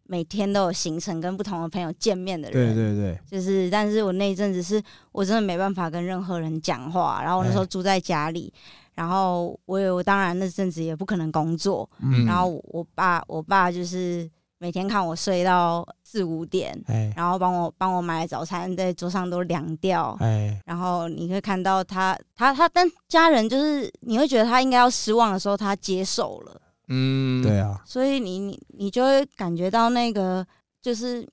每天都有行程跟不同的朋友见面的人。对对对，就是，但是我那一阵子是我真的没办法跟任何人讲话，然后我那时候哎住在家里，然后我有我当然那阵子也不可能工作，嗯，然后我我爸我爸就是每天看我睡到四五点，哎。然后帮我帮我买早餐在桌上都凉掉，哎，然后你会看到他他他，但家人就是你会觉得他应该要失望的时候，他接受了，嗯，对啊，所以你你你就会感觉到那个就是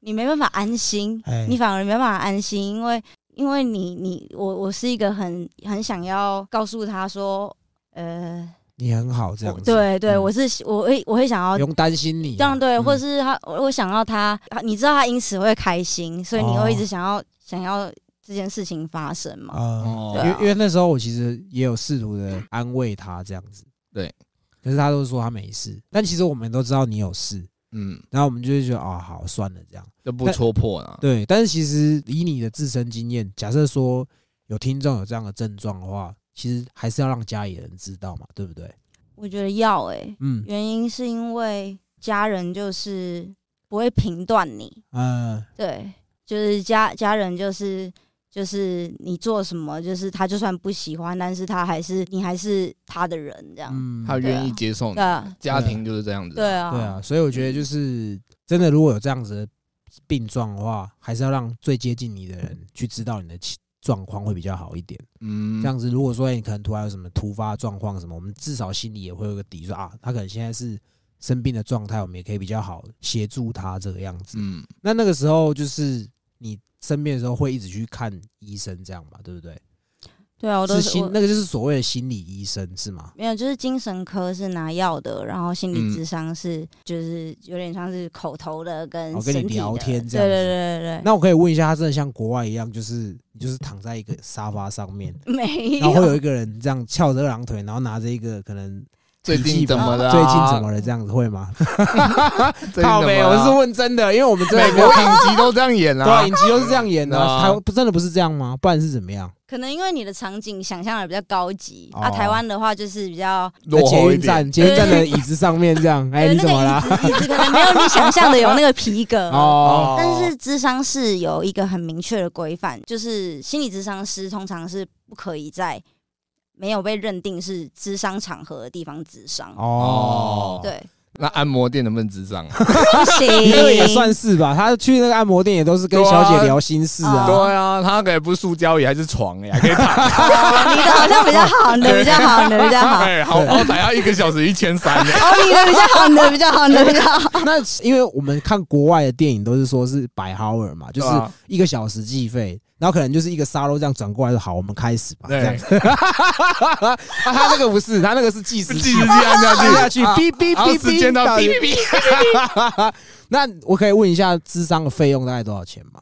你没办法安心，哎，你反而没办法安心，因为因为你你我我是一个很很想要告诉他说，呃，你很好这样子。对对，嗯。我是我会我会想要不用担心你啊，这样对，嗯。或者是他，我我想要他，你知道他因此会开心，所以你会一直哦想要、想要这件事情发生嘛？啊，哦。因为因为那时候我其实也有试图的安慰他这样子，对，可是他都说他没事，但其实我们都知道你有事，嗯，然后我们就会觉得哦，好算了这样。就不戳破了。对，但是其实以你的自身经验，假设说有听众有这样的症状的话，其实还是要让家里人知道嘛，对不对？我觉得要诶、嗯原因是因为家人就是不会评断你，嗯对，就是家家人就是就是你做什么，就是他就算不喜欢，但是他还是你还是他的人这样。嗯，他愿意接受你家庭就是这样子。对啊，对啊，所以我觉得就是真的如果有这样子的病状的话，还是要让最接近你的人去知道你的情状况会比较好一点。嗯这样子，如果说、欸你可能突然有什么突发状况什么，我们至少心里也会有个底，说啊，他可能现在是生病的状态，我们也可以比较好协助他这个样子。嗯，那那个时候就是你生病的时候会一直去看医生，这样嘛，对不对？对啊，我都是是心那个就是所谓的心理医生是吗？没有，就是精神科是拿药的，然后心理嗯咨商是就是有点像是口头的跟哦跟你聊天这样对对对对对那我可以问一下，他真的像国外一样，就是你就是躺在一个沙发上面，没有然后有一个人这样翘着二郎腿，然后拿着一个可能最近怎么了啊？最近怎么了这样子会吗？靠没有，我是问真的，因为我们这美边国影集都这样演 对啊，啊影。集都是这样演的台湾不真的不是这样吗？不然是怎么样？可能因为你的场景想象的比较高级，哦啊，台湾的话就是比较落后一点，运站，捷运站的椅子上面这样，哎，你怎么啦？椅子椅子可能没有你想象的有那个皮革哦，但是智商是有一个很明确的规范，就是心理智商师通常是不可以在没有被认定是智商场合的地方智商。哦，对，那按摩店能不能智商？不行，那个也算是吧。他去那个按摩店也都是跟小姐聊心事啊。对啊，他可以不是塑胶椅，还是床哎，还可以躺。哦 你的好像比较好，你的比较好，你的比较好。哎，好好歹要一个小时一千三呢。哦，你的比较好，你的比较好，你的比较好。那因为我们看国外的电影都是说是百豪尔嘛，就是一个小时计费，然后可能就是一个沙漏这样转过来说好，我们开始吧，这样子。啊，他那个不是，他那个是计时器计时器按下去按下去，啊哔哔哔哔，时间到到底哔哔哔。那我可以问一下，智商的费用大概多少钱吗？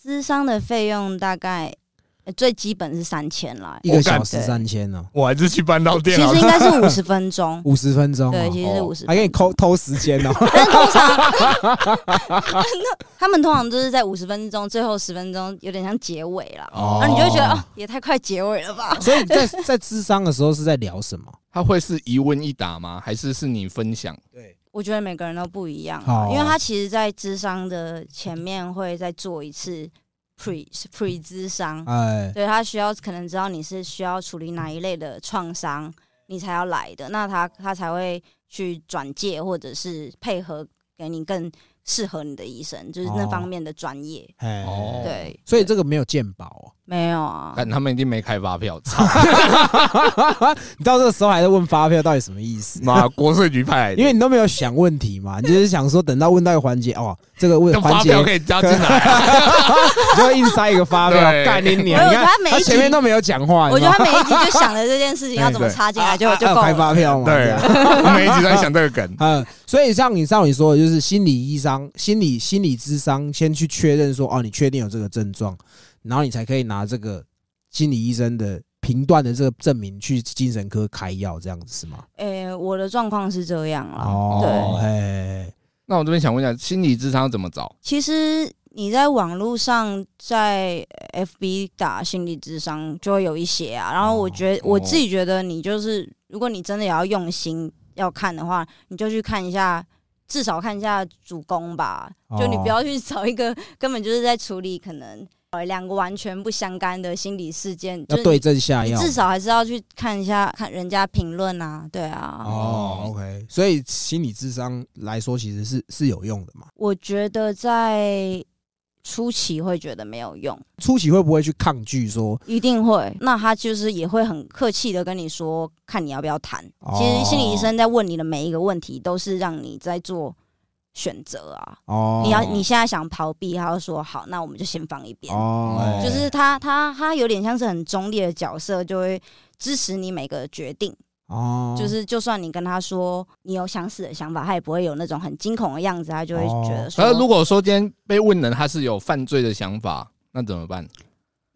智商的费用大概呃最基本是三千啦，一个小时三千哦，我还是去搬到其店好了。实应该是五十分钟。五十分钟对，哦，其实是五十，还给你偷偷时间哦。但通常他们通常都是在五十分钟，最后十分钟有点像结尾了，哦然后你就会觉得哦，也太快结尾了吧？所以在 在智商的时候是在聊什么？他会是一问一答吗？还是是你分享？对，我觉得每个人都不一样啊，因为他其实，在智商的前面会再做一次 pre pre 智商，哎，对他需要可能知道你是需要处理哪一类的创伤，你才要来的，那他他才会去转介或者是配合给你更适合你的医生，就是那哦方面的专业。哎，哦对，所以这个没有鉴宝哦。没有啊，但他们一定没开发票，操 你到这个时候还在问发票到底什么意思？妈，国税局派来的，因为你都没有想问题嘛，你就是想说等到问到一个环节哦，这个问那环节可以加进来啊。你就会硬塞一个发票，对干你娘！我你看他觉得他每一集前面都没有讲话，我觉得他每一集就想着这件事情要怎么插进来就就开发。票嘛，对这样，我每一集都在想这个梗。嗯，所以像你上你说的，就是心理医生、心理心理智商，先去确认说哦，你确定有这个症状，然后你才可以拿这个心理医生的评断的这个证明去精神科开药，这样子是吗？诶，我的状况是这样啦。哦，对，那我这边想问一下，心理智商怎么找？其实你在网络上在 FB 打心理智商就会有一些啊，然后我觉得、哦我自己觉得你就是，如果你真的也要用心要看的话，你就去看一下。至少看一下主攻吧，就你不要去找一个 根本就是在处理可能呃两个完全不相干的心理事件，就要对症下药，至少还是要去看一下看人家评论啊，对啊，哦，OK，所以心理智商来说其实是是有用的嘛。我觉得在初期会觉得没有用，初期会不会去抗拒说，一定会。那他就是也会很客气的跟你说，看你要不要谈。哦其实心理医生在问你的每一个问题，都是让你在做选择啊。哦，你要你现在想逃避，他就说好，那我们就先放一边。哦，就是他他他有点像是很中立的角色，就会支持你每个决定。哦，就是就算你跟他说你有想死的想法，他也不会有那种很惊恐的样子，他就会觉得说，可是如果说今天被问人他是有犯罪的想法，那怎么办？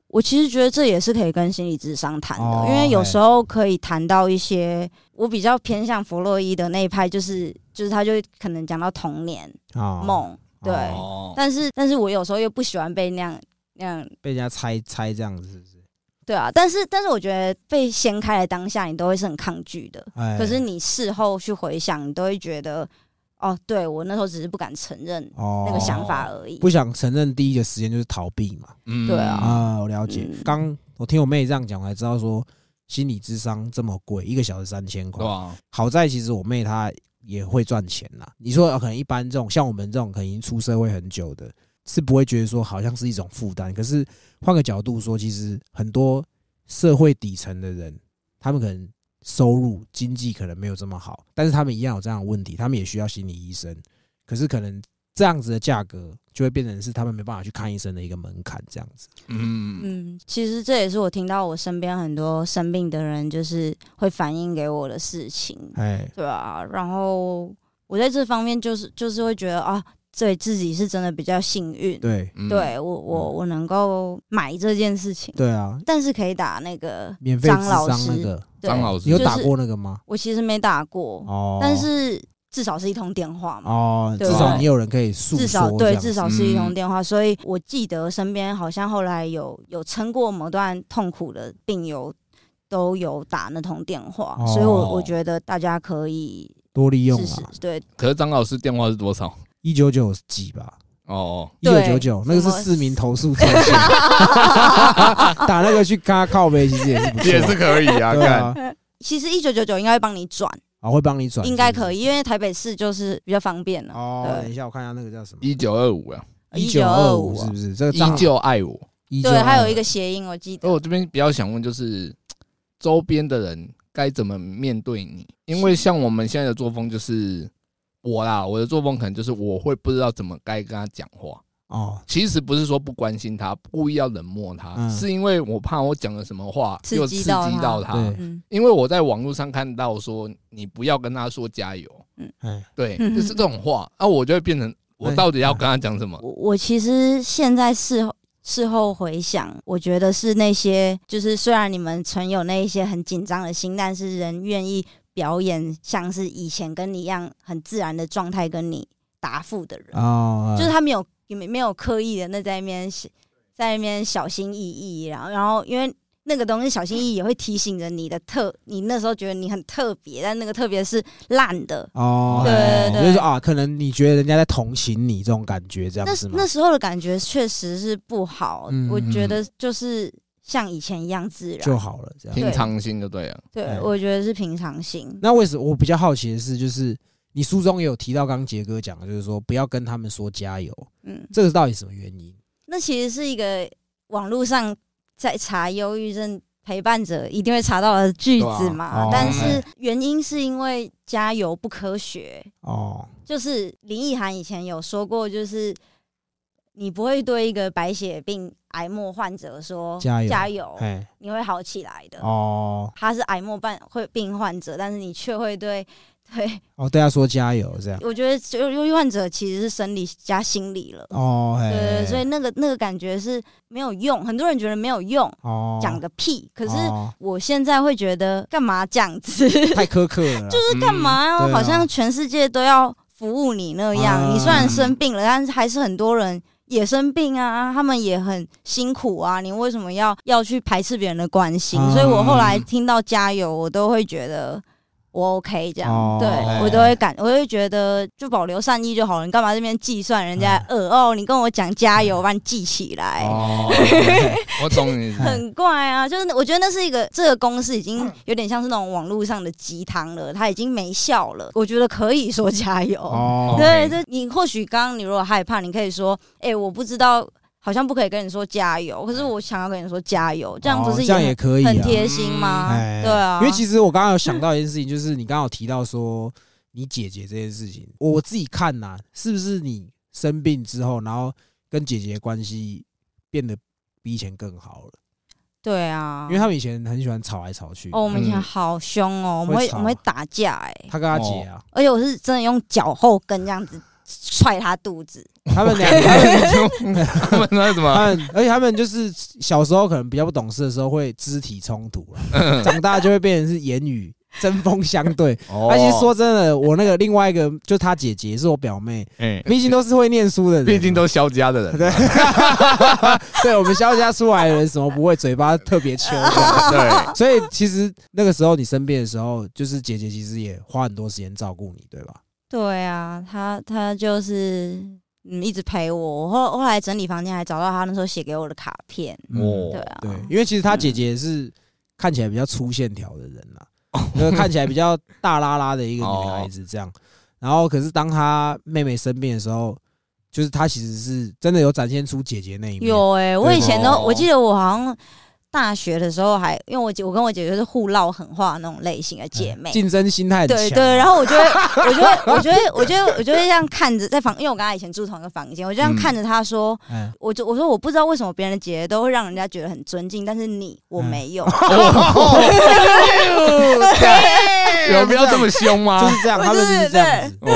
我其实觉得这也是可以跟心理智商谈的，哦因为有时候可以谈到一些我比较偏向弗洛伊的那一派，就是就是他就可能讲到童年哦梦，对，哦，但是但是我有时候又不喜欢被那样那样，被人家猜猜这样子是不是？对啊，但是但是我觉得被掀开的当下，你都会是很抗拒的，哎。可是你事后去回想，你都会觉得，哦，对我那时候只是不敢承认哦那个想法而已。不想承认第一个时间就是逃避嘛。嗯对啊啊，我了解嗯。刚我听我妹这样讲，我才知道说心理智商这么贵，一个小时三千块对。吧？好在其实我妹她也会赚钱啦。你说呃可能一般这种像我们这种可能已经出社会很久的，是不会觉得说好像是一种负担。可是换个角度说，其实很多社会底层的人，他们可能收入经济可能没有这么好，但是他们一样有这样的问题，他们也需要心理医生。可是可能这样子的价格就会变成是他们没办法去看医生的一个门槛，这样子。嗯，嗯，其实这也是我听到我身边很多生病的人，就是会反映给我的事情，哎，对啊。然后我在这方面就是就是会觉得啊，对自己是真的比较幸运，对。嗯，对我我我能够买这件事情，对啊，但是可以打那个免费智张老师，商那个，对。张老师。你有打就是过那个吗？我其实没打过，哦，但是至少是一通电话嘛。哦，对。至少你有人可以诉说至少对，至少是一通嗯。电话，所以我记得身边好像后来有有撑过某段痛苦的病友都有打那通电话，哦。所以我我觉得大家可以多利用试试啊，，对，可是张老师电话是多少？一九九几吧，哦，一九九九，那个是市民投诉专线，打那个去跟他靠背，其实也是不错，也是可以啊，对看啊，其实一九九九应该会帮你转，啊会帮你转，应该可以，因为台北市就是比较方便了。哦，等一下我看一下那个叫什么，一九二五啊，一九二五是不是？这个依账旧爱我。对，还有一个谐音，我记得。而。我这边比较想问，就是周边的人该怎么面对你？因为像我们现在的作风，就是我啦，我的作风可能就是我会不知道怎么该跟他讲话。哦，其实不是说不关心他，故意要冷漠他，嗯是因为我怕我讲了什么话刺又刺激激到他因为我在网络上看到说，你不要跟他说加油，嗯，对，嗯 就是这种话，啊，我就会变成我哎到底要跟他讲什么？我我其实现在事后事后回想，我觉得是那些，就是虽然你们存有那一些很紧张的心，但是人愿意表演像是以前跟你一样很自然的状态跟你答复的人，哦，就是他没有也没没有刻意的那在那边在那边小心翼翼，然后然后因为。那个东西小心翼翼也会提醒着你的特，你那时候觉得你很特别，但那个特别是烂的，哦，对对对就是说啊，可能你觉得人家在同情你这种感觉，这样子吗？那时候的感觉确实是不好，嗯我觉得就是像以前一样自然就。好了，这样。平常心就对了。对哎，我觉得是平常心。那为什么我比较好奇的是，就是你书中也有提到，刚刚杰哥讲的，就是说不要跟他们说加油，嗯，这个到底什么原因？那其实是一个网络上在查忧郁症陪伴者一定会查到的句子嘛，啊哦但是原因是因为加油不科学。哦，就是林奕涵以前有说过，就是你不会对一个白血病癌末患者说加油加油，哎，你会好起来的。哦，他是癌末患会病患者，但是你却会对 对，哦，对他说加油，这样。我觉得忧忧郁患者其实是生理加心理了。哦，对所以那个那个感觉是没有用，很多人觉得没有用，哦，讲个屁。可是哦我现在会觉得干嘛这样子，太苛刻了，就是干嘛要对啊好像全世界都要服务你那样？啊你虽然生病了，但是还是很多人。也生病啊，他们也很辛苦啊，你为什么要要去排斥别人的关心？啊所以我后来听到加油，我都会觉得我 OK 这样，哦对哎我都会感，我会觉得就保留善意就好了。你干嘛这边计算人家呃哦？你跟我讲加油，把你记起来。哦，我懂你。很怪啊，就是我觉得那是一个这个公式已经有点像是那种网络上的鸡汤了，它已经没效了。我觉得可以说加油，哦，对就你或许刚刚你如果害怕，你可以说，哎、我不知道，好像不可以跟你说加油，可是我想要跟你说加油，这样不是哦这样也很可以啊，很贴心吗？哎。对啊，因为其实我刚刚有想到一件事情，就是你刚刚有提到说你姐姐这件事情，我自己看呐、是不是你生病之后，然后跟姐姐的关系变得比以前更好了？对啊，因为他们以前很喜欢吵来吵去，哦，我们以前嗯好凶哦，我们会我们会打架哎、他跟他姐啊，而且我是真的用脚后跟这样子踹他肚子，他们两个，他们那什么？他们，而且他们就是小时候可能比较不懂事的时候会肢体冲突啊，长大就会变成是言语针锋相对。哦。而且说真的，我那个另外一个就是他姐姐，是我表妹，哎，毕竟都是会念书的人，毕竟都萧家的人，对，对我们萧家出来的人，什么不会，嘴巴特别秋。对，所以其实那个时候你生病的时候，就是姐姐其实也花很多时间照顾你，对吧？对啊，他他就是嗯一直陪我，我后后来整理房间还找到他那时候写给我的卡片，对啊，对，因为其实他姐姐是看起来比较粗线条的人啦，就是看起来比较大拉拉的一个女孩子这样。然后，可是当她妹妹生病的时候，就是她其实是真的有展现出姐姐那一面。有哎、我以前都哦我记得我好像大学的时候还，因为我姐我跟我姐姐是互唠狠话那种类型的姐妹。竞争心态。对对，然后我就会，我就会，我就会，我就会，我就会这样看着，在房，因为我跟她以前住同一个房间，我就这样嗯看着她说，嗯，我就我说我不知道为什么别人的姐姐都会让人家觉得很尊敬，但是你我嗯没有。有必要这么凶吗？就是这样，他们就是这样子。哦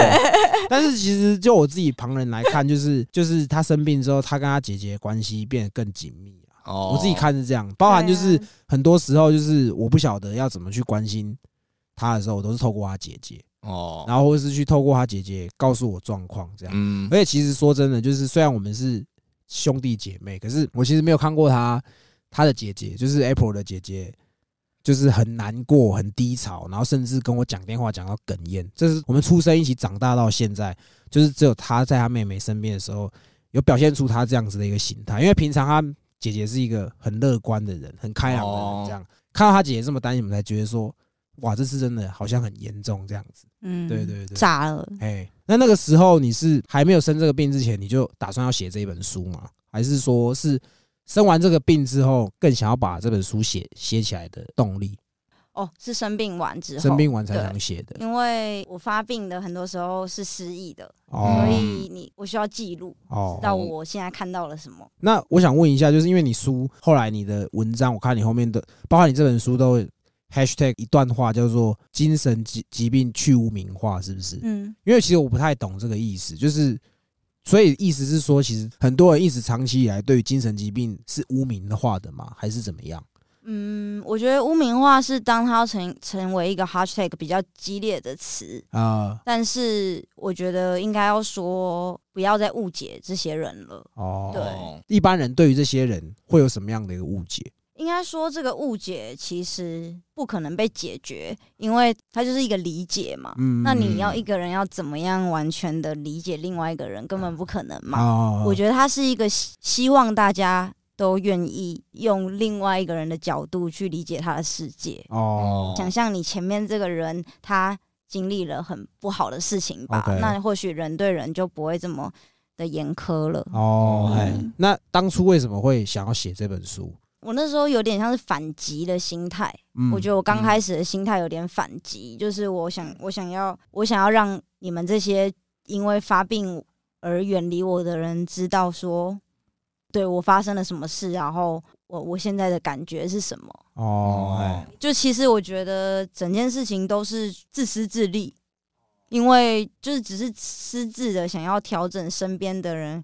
但是其实就我自己旁人来看，就是就是他生病之后，他跟他姐姐关系变得更紧密啊。哦我自己看是这样，包含就是很多时候就是我不晓得要怎么去关心他的时候，我都是透过他姐姐，哦，然后或是去透过他姐姐告诉我状况这样。嗯而且其实说真的，就是虽然我们是兄弟姐妹，可是我其实没有看过他他的姐姐，就是 Apple 的姐姐，就是很难过、很低潮，然后甚至跟我讲电话讲到哽咽。这是我们出生一起长大到现在，就是只有他在他妹妹身边的时候，有表现出他这样子的一个形态。因为平常他姐姐是一个很乐观的人，很开朗的哦人，这样看到他姐姐这么担心，我们才觉得说，哇，这次真的好像很严重这样子。嗯，对对对炸了。哎，那那个时候你是还没有生这个病之前，你就打算要写这一本书吗？还是说是生完这个病之后，更想要把这本书写写起来的动力？哦，是生病完之后，生病完才对想写的因为我发病的很多时候是失忆的，哦所以你我需要记录，哦知。道我现在看到了什么。那我想问一下，就是因为你书后来你的文章，我看你后面的，包括你这本书都 hashtag 一段话叫做“精神疾疾病去污名化”，是不是？嗯，因为其实我不太懂这个意思，就是所以意思是说，其实很多人一直长期以来对于精神疾病是污名化的吗？还是怎么样？嗯，我觉得污名化是当它成成为一个 hashtag 比较激烈的词，啊、但是我觉得应该要说不要再误解这些人了。哦，对一般人对于这些人会有什么样的一个误解？应该说这个误解其实不可能被解决，因为它就是一个理解嘛。嗯那你要一个人要怎么样完全的理解另外一个人，根本不可能嘛。哦我觉得它是一个希希望大家都愿意用另外一个人的角度去理解他的世界。哦，想象你前面这个人，他经历了很不好的事情吧那或许人对人就不会这么的严苛了。哦，哎嗯，那当初为什么会想要写这本书？我那时候有点像是反击的心态，嗯我觉得我刚开始的心态有点反击，就是我想我想要我想要让你们这些因为发病而远离我的人知道说，对我发生了什么事，然后我我现在的感觉是什么。哦，哎，就其实我觉得整件事情都是自私自利，因为就是只是私自的想要调整身边的人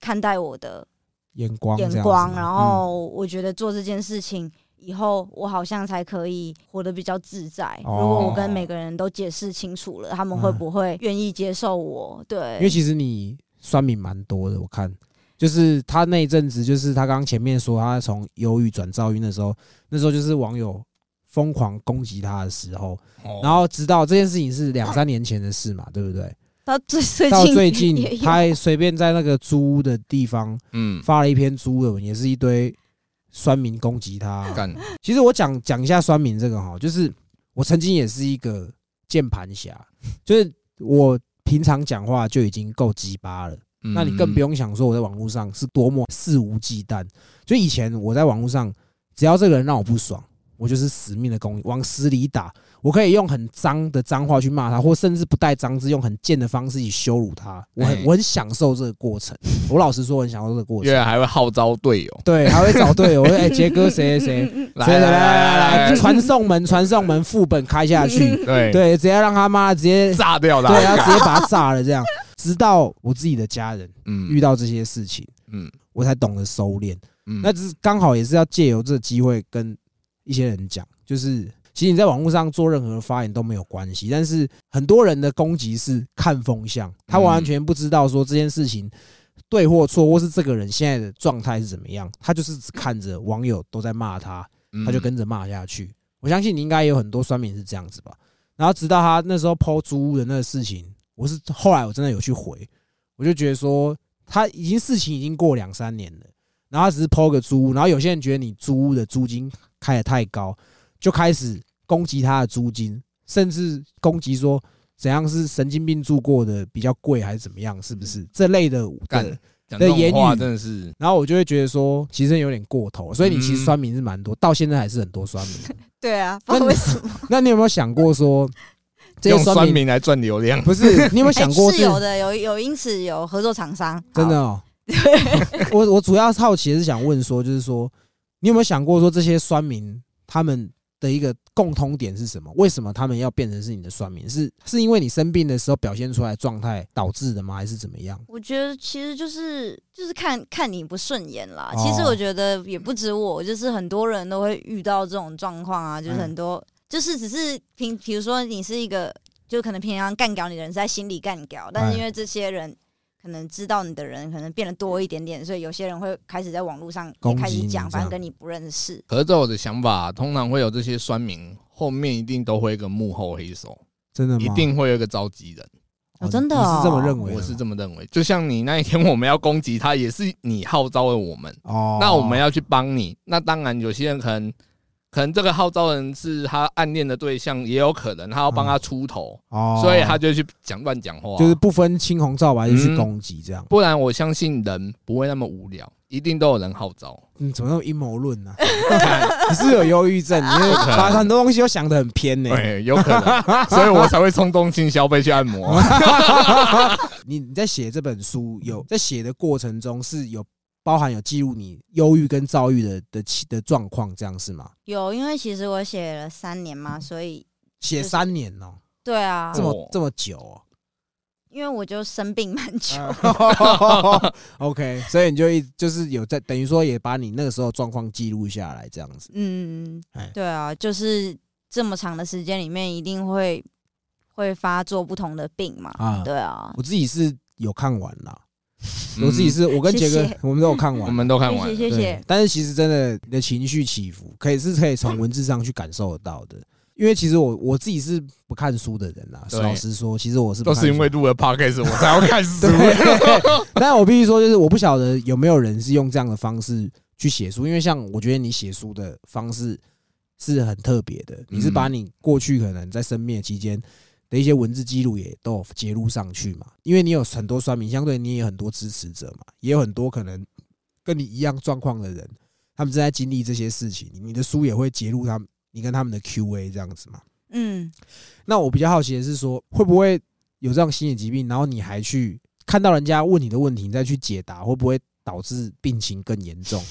看待我的眼光这样子眼光，嗯然后我觉得做这件事情以后，我好像才可以活得比较自在。哦如果我跟每个人都解释清楚了，他们会不会愿意接受我？对，因为其实你酸民蛮多的，我看。就是他那一阵子，就是他刚刚前面说他从忧郁转躁郁的时候，那时候就是网友疯狂攻击他的时候，哦。然后直到这件事情是两三年前的事嘛，对不对？到最近也最近他还随便在那个租屋的地方嗯，发了一篇租文，也是一堆酸民攻击他。干。其实我讲讲一下酸民这个哈，就是我曾经也是一个键盘侠，就是我平常讲话就已经够鸡巴了，那你更不用用想说我在网络上是多么肆无忌惮。就以前我在网络上，只要这个人让我不爽，我就是死命的攻，往死里打。我可以用很脏的脏话去骂他，或甚至不带脏字，用很贱的方式去羞辱他。我很哎我很享受这个过程。我老实说，我很享受这个过程越。来还会号召队友，对，还会找队友，我 说哎，杰哥谁谁谁，来来来来来来，传送门传送门副本开下去，对对，直接让他妈直接炸掉了，对，直接把他炸了，这样，直到我自己的家人嗯遇到这些事情，嗯我才懂得收敛。嗯，那只是刚好也是要借由这个机会跟一些人讲，就是其实你在网络上做任何发言都没有关系，但是很多人的攻击是看风向，他完全不知道说这件事情对或错，或是这个人现在的状态是怎么样，他就是只看着网友都在骂他，嗯他就跟着骂下去。我相信你应该也有很多酸民是这样子吧。然后直到他那时候抛租屋的那个事情，我是后来我真的有去回，我就觉得说他已经事情已经过两三年了，然后他只是抛个租屋，然后有些人觉得你租屋的租金开的太高，就开始攻击他的租金，甚至攻击说怎样是神经病住过的比较贵还是怎么样，是不是这类的干的？言语真的是然后我就会觉得说，其实有点过头，所以你其实嗯酸民是蛮多，到现在还是很多酸民。对啊，不知道为什么。那你有没有想过说，这些用酸酸民民来赚流量。不是？你有没有想过哎是有的，有有因此有合作厂商，真的哦。我我主要好奇的是想问说，就是说，你有没有想过说这些酸民他们的一个共通点是什么？为什么他们要变成是你的酸民？是是因为你生病的时候表现出来状态导致的吗？还是怎么样？我觉得其实就是就是看看你不顺眼啦。哦其实我觉得也不止我，就是很多人都会遇到这种状况啊，就是嗯很多、就是只是平，比如说你是一个，就可能平常干掉你的人是在心里干掉，但哎是因为这些人。可能知道你的人可能变得多一点点，所以有些人会开始在网络上也攻击开始讲，你反正跟你不认识。可是在我的想法，通常会有这些酸民，后面一定都会有一个幕后黑手，真的吗？一定会有一个召集人。哦真的你是这么哦认为？我是这么认为。就像你那一天我们要攻击他，也是你号召了我们，哦。那我们要去帮你。那当然，有些人可能可能这个号召人是他暗恋的对象，也有可能他要帮他出头，哦，所以他就去讲乱讲话。就是不分青红皂白就去嗯攻击这样。不然，我相信人不会那么无聊，一定都有人号召。你怎么那么阴谋论呢？你是不是有忧郁症？你很多东西都想得很偏呢。对，有可能，所以我才会冲动性消费去按摩。你你在写这本书有在写的过程中是有包含有记录你忧郁跟躁郁的的的状况，这样是吗？有，因为其实我写了三年嘛，所以写就是三年哦，对啊。这，哦。么这么久哦。因为我就生病蛮久，OK，所以你就一就是有在等于说也把你那个时候状况记录下来，这样子。嗯哎，对啊，就是这么长的时间里面，一定会会发作不同的病嘛。啊。对啊，我自己是有看完啦，嗯我自己是我跟杰哥我们都有看完，我们都看完。谢谢谢谢。但是其实真的你的情绪起伏，可以是可以从文字上去感受得到的。因为其实我我自己是不看书的人啦，老实说，其实我是不都看书是因为录了 podcast 我才要看书。对，但我必须说，就是我不晓得有没有人是用这样的方式去写书，因为像我觉得你写书的方式是很特别的，你是把你过去可能在生病期间的一些文字记录也都有揭露上去嘛，因为你有很多酸民，相对你也有很多支持者嘛，也有很多可能跟你一样状况的人，他们正在经历这些事情，你的书也会揭露他们，你跟他们的 Q&A 这样子嘛。嗯，那我比较好奇的是说，会不会有这样心理疾病，然后你还去看到人家问你的问题，你再去解答，会不会导致病情更严重，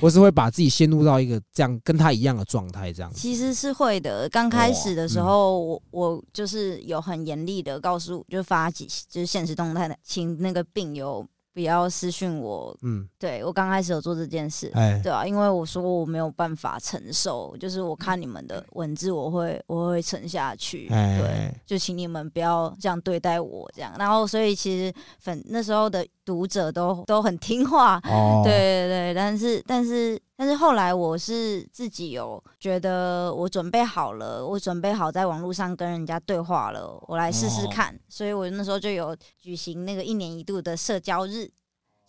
或是会把自己陷入到一个这样跟他一样的状态？这样其实是会的。刚开始的时候，我我就是有很严厉的告诉，就发几就是现实动态的，请那个病友不要私讯我。嗯，对我刚开始有做这件事，哎，对啊，因为我说我没有办法承受，就是我看你们的文字，我会我会沉下去，对，哎，就请你们不要这样对待我，这样。然后，所以其实粉那时候的读者都都很听话，哦，对对对。但是但是但是后来我是自己有觉得我准备好了，我准备好在网络上跟人家对话了，我来试试哦看。所以我那时候就有举行那个一年一度的社交日。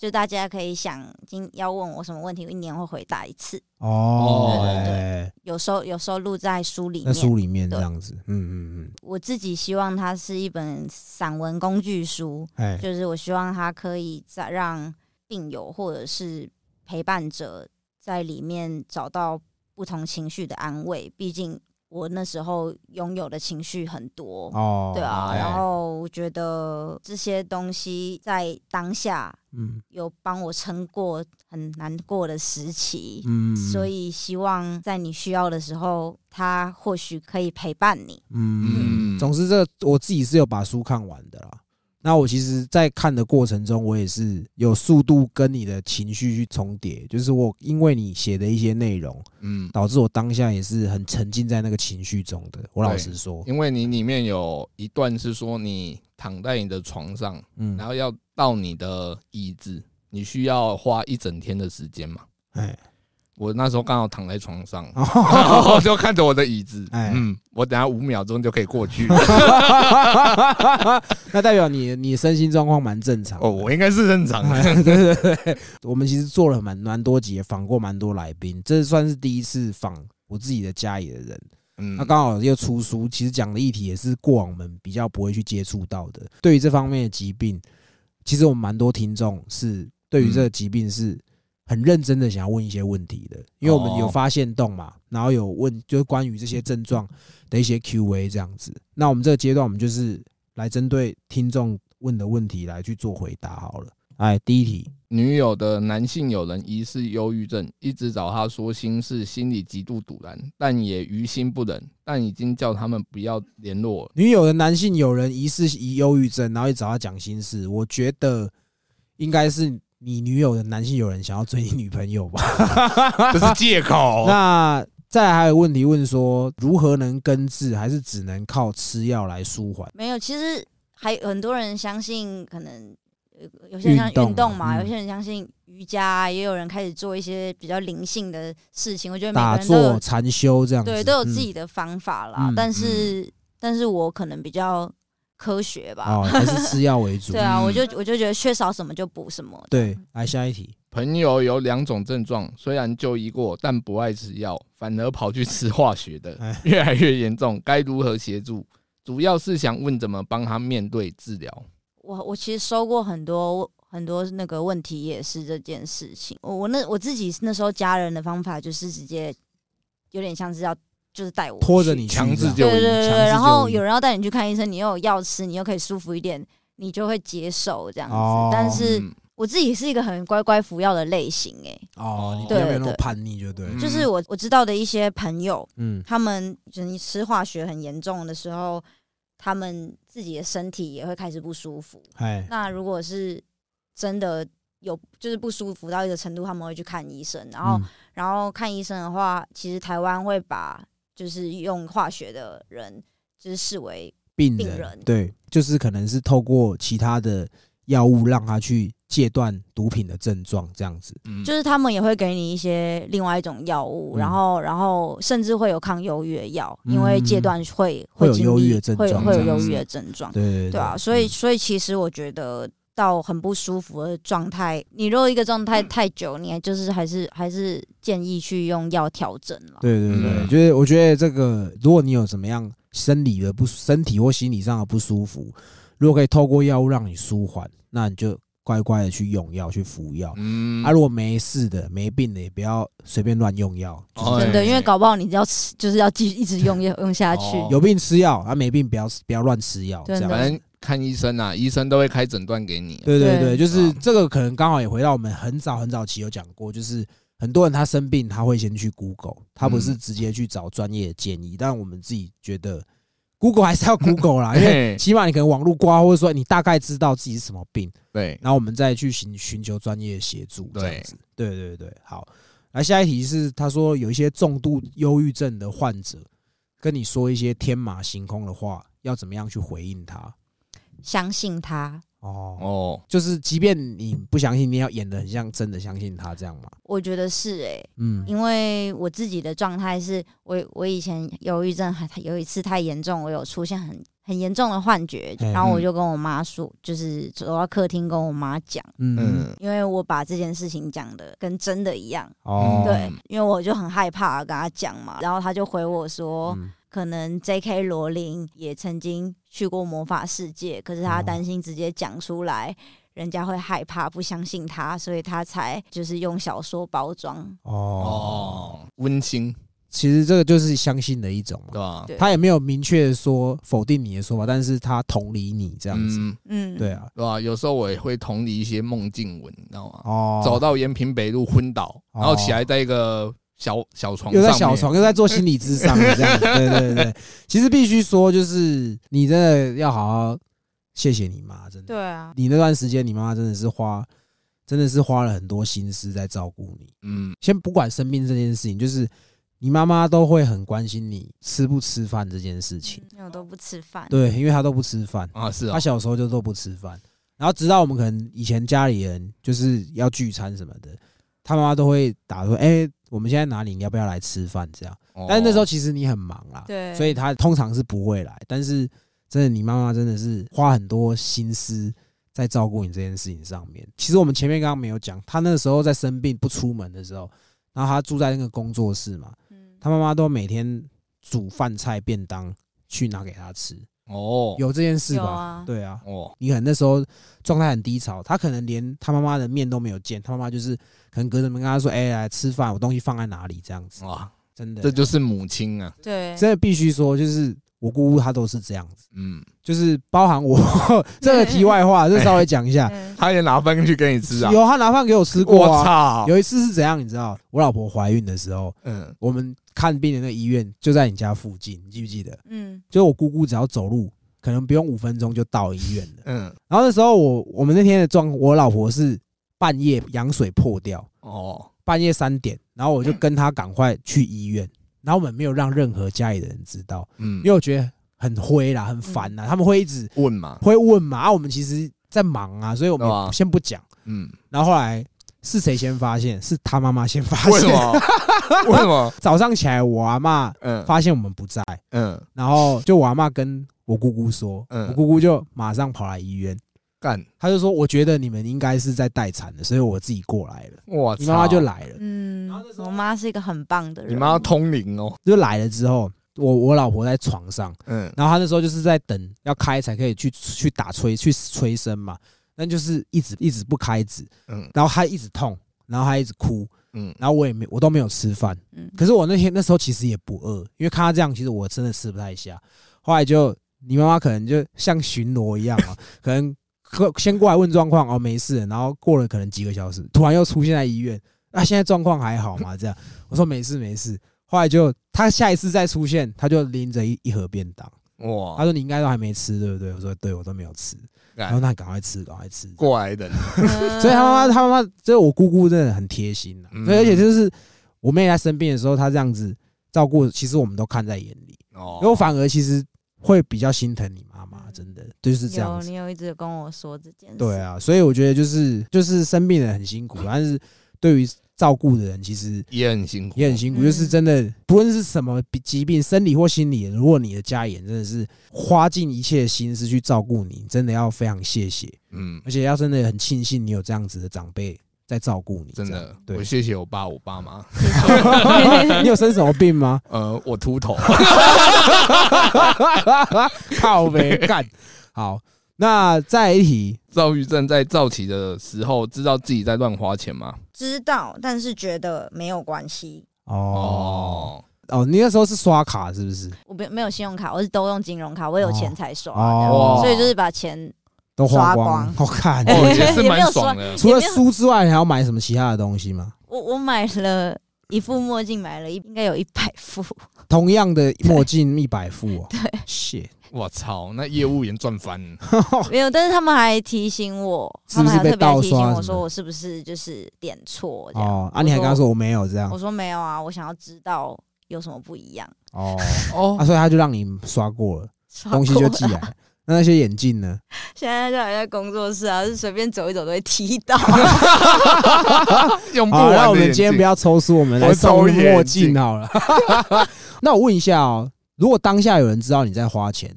就大家可以想今要问我什么问题，我一年会回答一次，哦，对对对。哎，有收有收录在书里在面。书里面这样子，嗯嗯嗯。我自己希望它是一本散文工具书，就是我希望它可以在让病友或者是陪伴者在里面找到不同情绪的安慰。毕竟我那时候拥有的情绪很多，哦，对啊。哎然后我觉得这些东西在当下嗯有帮我撑过很难过的时期。嗯，所以希望在你需要的时候，它或许可以陪伴你。嗯，嗯总之这个我自己是有把书看完的啦。那我其实，在看的过程中，我也是有速度跟你的情绪去重叠，就是我因为你写的一些内容，嗯，导致我当下也是很沉浸在那个情绪中的。我老实说，因为你里面有一段是说你躺在你的床上，嗯然，后要到你的椅子，你需要花一整天的时间嘛。哎，我那时候刚好躺在床上，然就看着我的椅子，哎嗯，我等下五秒钟就可以过去。那代表你你身心状况蛮正常的。哦，我应该是正常的。对对对，我们其实做了蛮蛮多集，也访过蛮多来宾，这算是第一次访我自己的家里的人。嗯那刚好又出书，其实讲的议题也是过往我们比较不会去接触到的。对于这方面的疾病，其实我们蛮多听众是对于这个疾病是很认真的想要问一些问题的，因为我们有哦发现洞嘛，然后有问就是关于这些症状的一些 Q&A 这样子。那我们这个阶段，我们就是来针对听众问的问题来去做回答好了。哎，第一题，女友的男性友人疑似忧郁症，一直找他说心事，心里极度堵然，但也于心不忍，但已经叫他们不要联络了。女友的男性友人疑似疑忧郁症，然后一直找他讲心事，我觉得应该是你女友的男性友人想要追你女朋友吧。这是借口。那再来还有问题问说，如何能根治，还是只能靠吃药来舒缓？没有，其实还有很多人相信，可能有有些人像运动嘛，嗯有些人相信瑜伽啊，也有人开始做一些比较灵性的事情。我觉得每打个人都有坐、禅修这样子，对都有自嗯己的方法啦，嗯但是但是我可能比较科学吧。哦，还是吃药为主。对啊，嗯我就我就觉得缺少什么就补什么。对，来下一题。朋友有两种症状，虽然就医过，但不爱吃药，反而跑去吃化学的哎，越来越严重，该如何协助？主要是想问怎么帮他面对治疗。我我其实收过很多很多那个问题，也是这件事情。我我那我自己那时候家人的方法就是直接有点像是要就是带我拖着你强制就医对对对对，然后有人要带你去看医生，你又有药吃，你又可以舒服一点，你就会接受这样子。哦但是嗯我自己是一个很乖乖服药的类型、欸，哦，你比对较没有那么对叛逆，就对。嗯就是我我知道的一些朋友，嗯，他们就是你吃化学很严重的时候，他们自己的身体也会开始不舒服。哎，那如果是真的有就是不舒服到一个程度，他们会去看医生，然后、嗯然后看医生的话，其实台湾会把就是用化学的人就是视为病人病人对，就是可能是透过其他的药物让他去戒断毒品的症状，这样子。嗯就是他们也会给你一些另外一种药物，嗯然后然后甚至会有抗忧郁的药，因为嗯戒断会会有忧郁的症会有状会有忧郁的症状，对对对啊，所以嗯所以其实我觉得到很不舒服的状态，你如果一个状态太久，你还就是还是还是建议去用药调整了。对对对，嗯就是我觉得这个，如果你有什么样生理的不身体或心理上的不舒服，如果可以透过药物让你舒缓，那你就乖乖的去用药去服药。嗯啊，如果没事的、没病的，也不要随便乱用药。就是哦真的，对因为搞不好你要吃，就是要继续一直用药用下去。哦有病吃药，啊没病不要不要乱吃药，这真的样看医生啊，医生都会开诊断给你。对对对，对就是啊这个可能刚好也回到我们很早很早期有讲过，就是很多人他生病他会先去 Google，他不是嗯直接去找专业的建议，但我们自己觉得 Google 还是要 Google 啦，因为起码你可能网络刮，或者说你大概知道自己是什么病，对，然后我们再去寻寻求专业的协助，这样对子。对对对，好。来下一题是，他说有一些重度忧郁症的患者跟你说一些天马行空的话，要怎么样去回应他？相信他，哦，哦，就是即便你不相信，你也要演的很像真的相信他这样嘛？我觉得是诶、嗯，因为我自己的状态是我我以前忧郁症还有一次太严重，我有出现很很严重的幻觉，嗯然后我就跟我妈说，就是走到客厅跟我妈讲，嗯。嗯，因为我把这件事情讲的跟真的一样，哦，对，因为我就很害怕跟她讲嘛，然后她就回我说，嗯可能 J.K. 罗琳也曾经去过魔法世界，可是她哦担心直接讲出来。人家会害怕，不相信他，所以他才就是用小说包装。哦，哦，温馨，其实这个就是相信的一种嘛。对吧？对他也没有明确说否定你的说法，但是他同理你这样子。嗯，嗯，对啊，对吧？有时候我也会同理一些梦境文，你知道吗？哦，走到延平北路昏倒，哦然后起来在一个小小床又在小床，又在做心理智商，这样子。对对对，其实必须说，就是你真的要好好谢谢你妈，真的。对啊，你那段时间，你妈妈真的是花，真的是花了很多心思在照顾你。嗯，先不管生病这件事情，就是你妈妈都会很关心你吃不吃饭这件事情。因为我都不吃饭。对，因为她都不吃饭，啊是啊她，小时候就都不吃饭，然后直到我们可能以前家里人就是要聚餐什么的，她妈妈都会打说：“哎、我们现在哪里？你要不要来吃饭？”这样。但是那时候其实你很忙啦，对所以他通常是不会来。但是真的，你妈妈真的是花很多心思在照顾你这件事情上面。其实我们前面刚刚没有讲，他那时候在生病不出门的时候，然后他住在那个工作室嘛，嗯她妈妈都每天煮饭菜便当去拿给他吃，哦，有这件事吧？啊。对啊，哦，你可能那时候状态很低潮，他可能连他妈妈的面都没有见，他妈妈就是可能隔着门跟他说：“哎、来吃饭，我东西放在哪里？”这样子，哇，真的，这就是母亲啊，对，真的必须说，就是我姑姑她都是这样子，嗯，就是包含我 这个题外话，就稍微讲一下，嗯他也拿饭去给你吃啊，有他拿饭给我吃过我啊。操，有一次是怎样，你知道？我老婆怀孕的时候，嗯，我们看病的那个医院就在你家附近，你记不记得？嗯就是我姑姑只要走路，可能不用五分钟就到医院了。嗯，然后那时候我我们那天的状，我老婆是半夜羊水破掉，哦，半夜三点，然后我就跟她赶快去医院，然后我们没有让任何家里的人知道，嗯因为，我觉得很灰啦，很烦啦，他们会一直问嘛，会问嘛，啊，我们其实在忙啊，所以我们先不讲。嗯，然后后来是谁先发现？是他妈妈先发现。为什么？为什么？早上起来，我阿妈嗯发现我们不在，嗯，然后就我阿妈跟我姑姑说，嗯我姑姑就马上跑来医院，干，他就说：“我觉得你们应该是在待产的，所以我自己过来了。”哇你妈妈就，来了，嗯然后那时，候我妈是一个很棒的人，你妈要通灵哦，就来了之后，我我老婆在床上，嗯，然后她那时候就是在等要开才可以去去打催去催生嘛，但就是一直一直不开指，嗯。然后她一直痛，然后她一直哭，嗯，然后我也没我都没有吃饭，嗯。可是我那天那时候其实也不饿，因为看她这样，其实我真的吃不太下。后来就你妈妈可能就像巡逻一样啊，可能过先过来问状况，哦没事，然后过了可能几个小时，突然又出现在医院，啊现在状况还好吗？这样我说没事没事。后来就他下一次再出现，他就拎着一一盒便当，哇！他，说你应该都还没吃对不对？我说对，我都没有吃。然后干那赶快吃，赶快吃。过来人，嗯所以他妈妈，他妈妈，就是我姑姑，真的很贴心呐、嗯所以而且就是我妹在生病的时候，她这样子照顾，其实我们都看在眼里。哦因为我反而其实会比较心疼你妈妈，真的就是这样你有一直跟我说这件事，对，啊，所以我觉得就是就是生病的人很辛苦，但是对于照顾的人其实也很辛苦，也很辛苦。嗯就是真的，不论是什么疾病，生理或心理，如果你的家里人真的是花尽一切心思去照顾你，真的要非常谢谢，嗯，而且要真的很庆幸你有这样子的长辈在照顾你。真的我。谢谢我爸我爸妈，你有生什么病吗？呃，我秃头，靠呗，干。好，那再一题，躁郁症在躁起的时候，知道自己在乱花钱吗？知道，但是觉得没有关系。哦哦，哦，你那时候是刷卡是不是？我没没有信用卡，我是都用金融卡，我有钱才刷，哦所以就是把钱都花刷光，光我看。哦，也是蛮 也没有爽的，除了书之外，你还要买什么其他的东西吗？我我买了一副墨镜，买了一应该有一百副，同样的墨镜一百副哦。对，谢，我操，那业务员赚翻。了，没有，但是他们还提醒我，是不是被他们还特别盗提醒我说我是不是就是点错这样。哦，啊，你还跟他说我没有这样。我说没有啊，我想要知道有什么不一样。哦，哦。啊，所以他就让你刷过了，刷东西就寄来。那那些眼镜呢？现在就还在工作室啊，是随便走一走都会踢到。用不好，那我们今天不要抽书，我们来抽眼墨镜镜好了。那我问一下哦，如果当下有人知道你在花钱，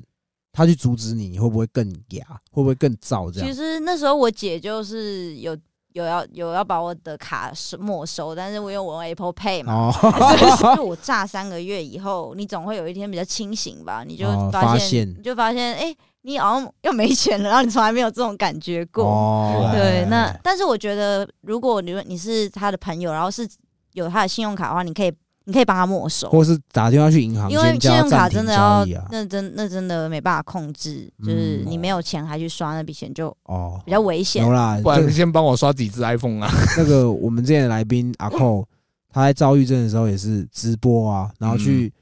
他去阻止你，你会不会更哑？会不会更燥？这样其样实那时候我姐就是有有要有要把我的卡是没收，但是我因为我用 Apple Pay 嘛。哦，就我炸三个月以后，你总会有一天比较清醒吧？你就哦发现，发现你就发现，哎、你好像又没钱了，然后你从来没有这种感觉过。哦对，哎那但是我觉得，如果你你是他的朋友，然后是有他的信用卡的话，你可以你可以帮他没收，或是打电话去银行因为信用卡真的要易啊。那真那真的没办法控制，就是嗯你没有钱还去刷那笔钱就哦，比较危险有。啦，不然你先帮我刷几只 iPhone 啊？那个我们之前的来宾阿寇，他在躁郁症的时候也是直播啊，然后去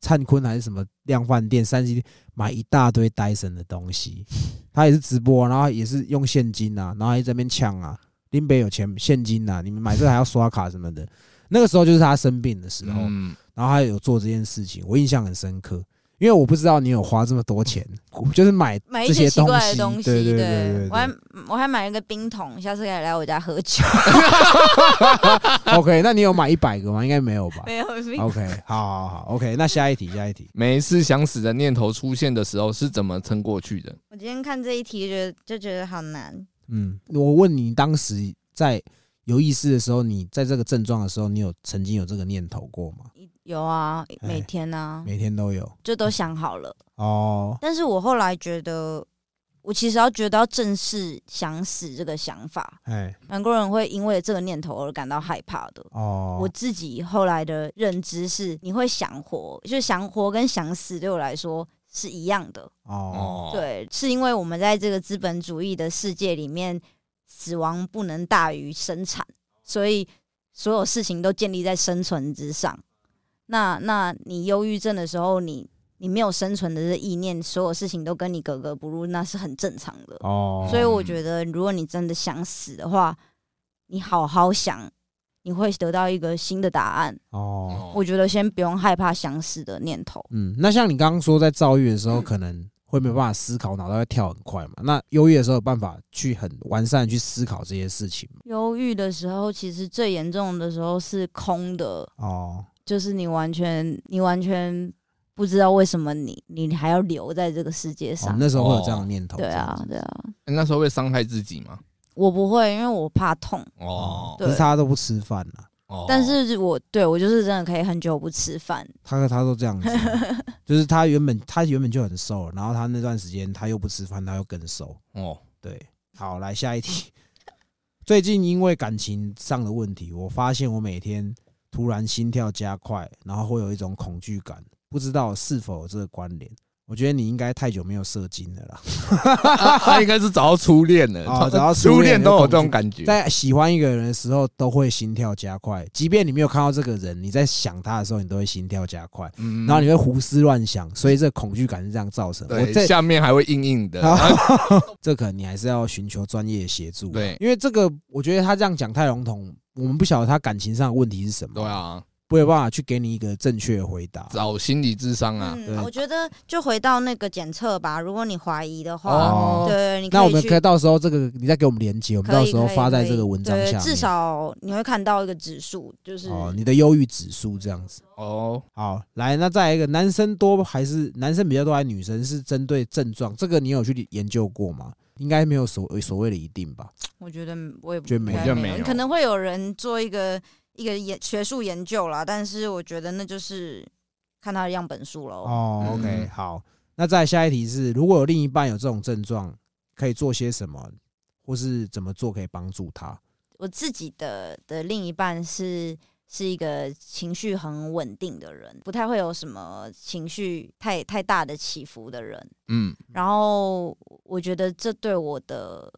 灿坤还是什么量贩店、三 C 买一大堆戴森的东西，他也是直播啊，然后也是用现金啊，然后还在那边抢啊，林北有钱现金啊，你们买这个还要刷卡什么的。那个时候就是他生病的时候，嗯，然后他有做这件事情，我印象很深刻，因为我不知道你有花这么多钱，就是买买一些奇怪西，的东西，对对对我还我还买了个冰桶，下次可以来我家喝酒。OK，那你有买一百个吗？应该没有吧？没有冰 OK，好好好，OK，那下一题，下一题。每一次想死的念头出现的时候，是怎么撑过去的？我今天看这一题，觉得就觉得好难。嗯，我问你，当时在有意识的时候，你在这个症状的时候，你有曾经有这个念头过吗？有啊，哎每天啊，每天都有就都想好了。哦，但是我后来觉得，我其实要觉得要正视想死这个想法，哎蛮多人会因为这个念头而感到害怕的。哦，我自己后来的认知是，你会想活，就是想活跟想死对我来说是一样的。哦，对，是因为我们在这个资本主义的世界里面，死亡不能大于生产，所以所有事情都建立在生存之上。那那你忧郁症的时候，你你没有生存的这意念，所有事情都跟你格格不入，那是很正常的。哦，所以我觉得，如果你真的想死的话，你好好想，你会得到一个新的答案。哦，我觉得先不用害怕想死的念头。嗯，那像你刚刚说在躁郁的时候，嗯可能会没有办法思考，脑袋会跳很快嘛。那忧郁的时候有办法去很完善地去思考这些事情吗？忧郁的时候，其实最严重的时候是空的，哦，就是你完全你完全不知道为什么你你还要留在这个世界哦上。那时候会有这样的念头。对啊对啊，那时候会伤害自己吗？我不会，因为我怕痛。哦，可是他都不吃饭了，哦但是我对我就是真的可以很久不吃饭。他他都这样子，就是他原本他原本就很瘦，然后他那段时间他又不吃饭，他又更瘦。哦，对，好，来下一题。最近因为感情上的问题，我发现我每天突然心跳加快，然后会有一种恐惧感，不知道是否有这个关联。我觉得你应该太久没有射精了啦，他 他应该是找到初恋了，哦找到初初恋恋都有这种感觉。在喜欢一个人的时候都会心跳加快，即便你没有看到这个人，你在想他的时候，你都会心跳加快，嗯然后你会胡思乱想，所以这恐惧感是这样造成对在下面还会硬硬的，这可能你还是要寻求专业的协助啊。对因为这个我觉得他这样讲太笼统，我们不晓得他感情上的问题是什么，对，啊，不有办法去给你一个正确的回答。找心理智商啊。嗯，我觉得就回到那个检测吧。如果你怀疑的话，哦对，你可那我们可以。到时候这个你再给我们连接，我们到时候发在这个文章下面。至少你会看到一个指数，就是哦，你的忧郁指数这样子。哦，好，来，那再来一个，男生多还是男生比较多，还是女生是针对症状？这个你有去研究过吗？应该没有所所谓的一定吧？我觉得我也不觉得没有可能会有人做一个一个研学术研究啦，但是我觉得那就是看他的样本数喽。哦嗯，OK，好。那再下一题是，如果有另一半有这种症状，可以做些什么，或是怎么做可以帮助他？我自己的的另一半是是一个情绪很稳定的人，不太会有什么情绪太太大的起伏的人。嗯，然后我觉得这对我的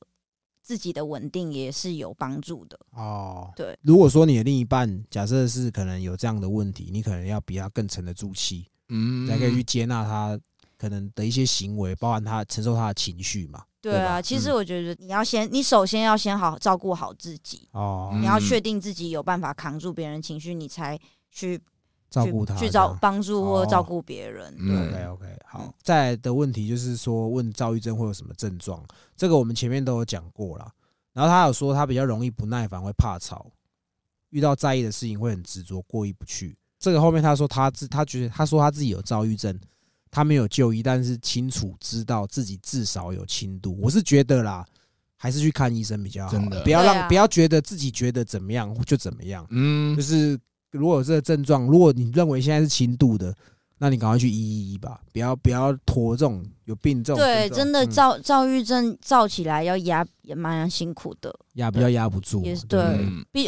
自己的稳定也是有帮助的。哦，对。如果说你的另一半假设是可能有这样的问题，你可能要比他更沉得住气，嗯，才可以去接纳他可能的一些行为，包含他承受他的情绪嘛。对啊，其实嗯我觉得你要先，你首先要先好照顾好自己，哦，嗯你要确定自己有办法扛住别人情绪，你才去照顾他去照帮助或哦照顾别人。嗯对，OK OK，好嗯。再来的问题就是说，问躁郁症会有什么症状？这个我们前面都有讲过了。然后他有说他比较容易不耐烦，会怕吵，遇到在意的事情会很执着，过意不去。这个后面他说他自他觉得他说他自己有躁郁症，他没有就医，但是清楚知道自己至少有轻度。我是觉得啦，还是去看医生比较好，真的不要让不要觉得自己觉得怎么样就怎么样。嗯就，是如果有这个症状，如果你认为现在是轻度的，那你赶快去医一医吧，不要不要拖这种有病这种症。对，真的嗯。躁躁郁症躁起来要压也蛮辛苦的，压比较压不住，也是对。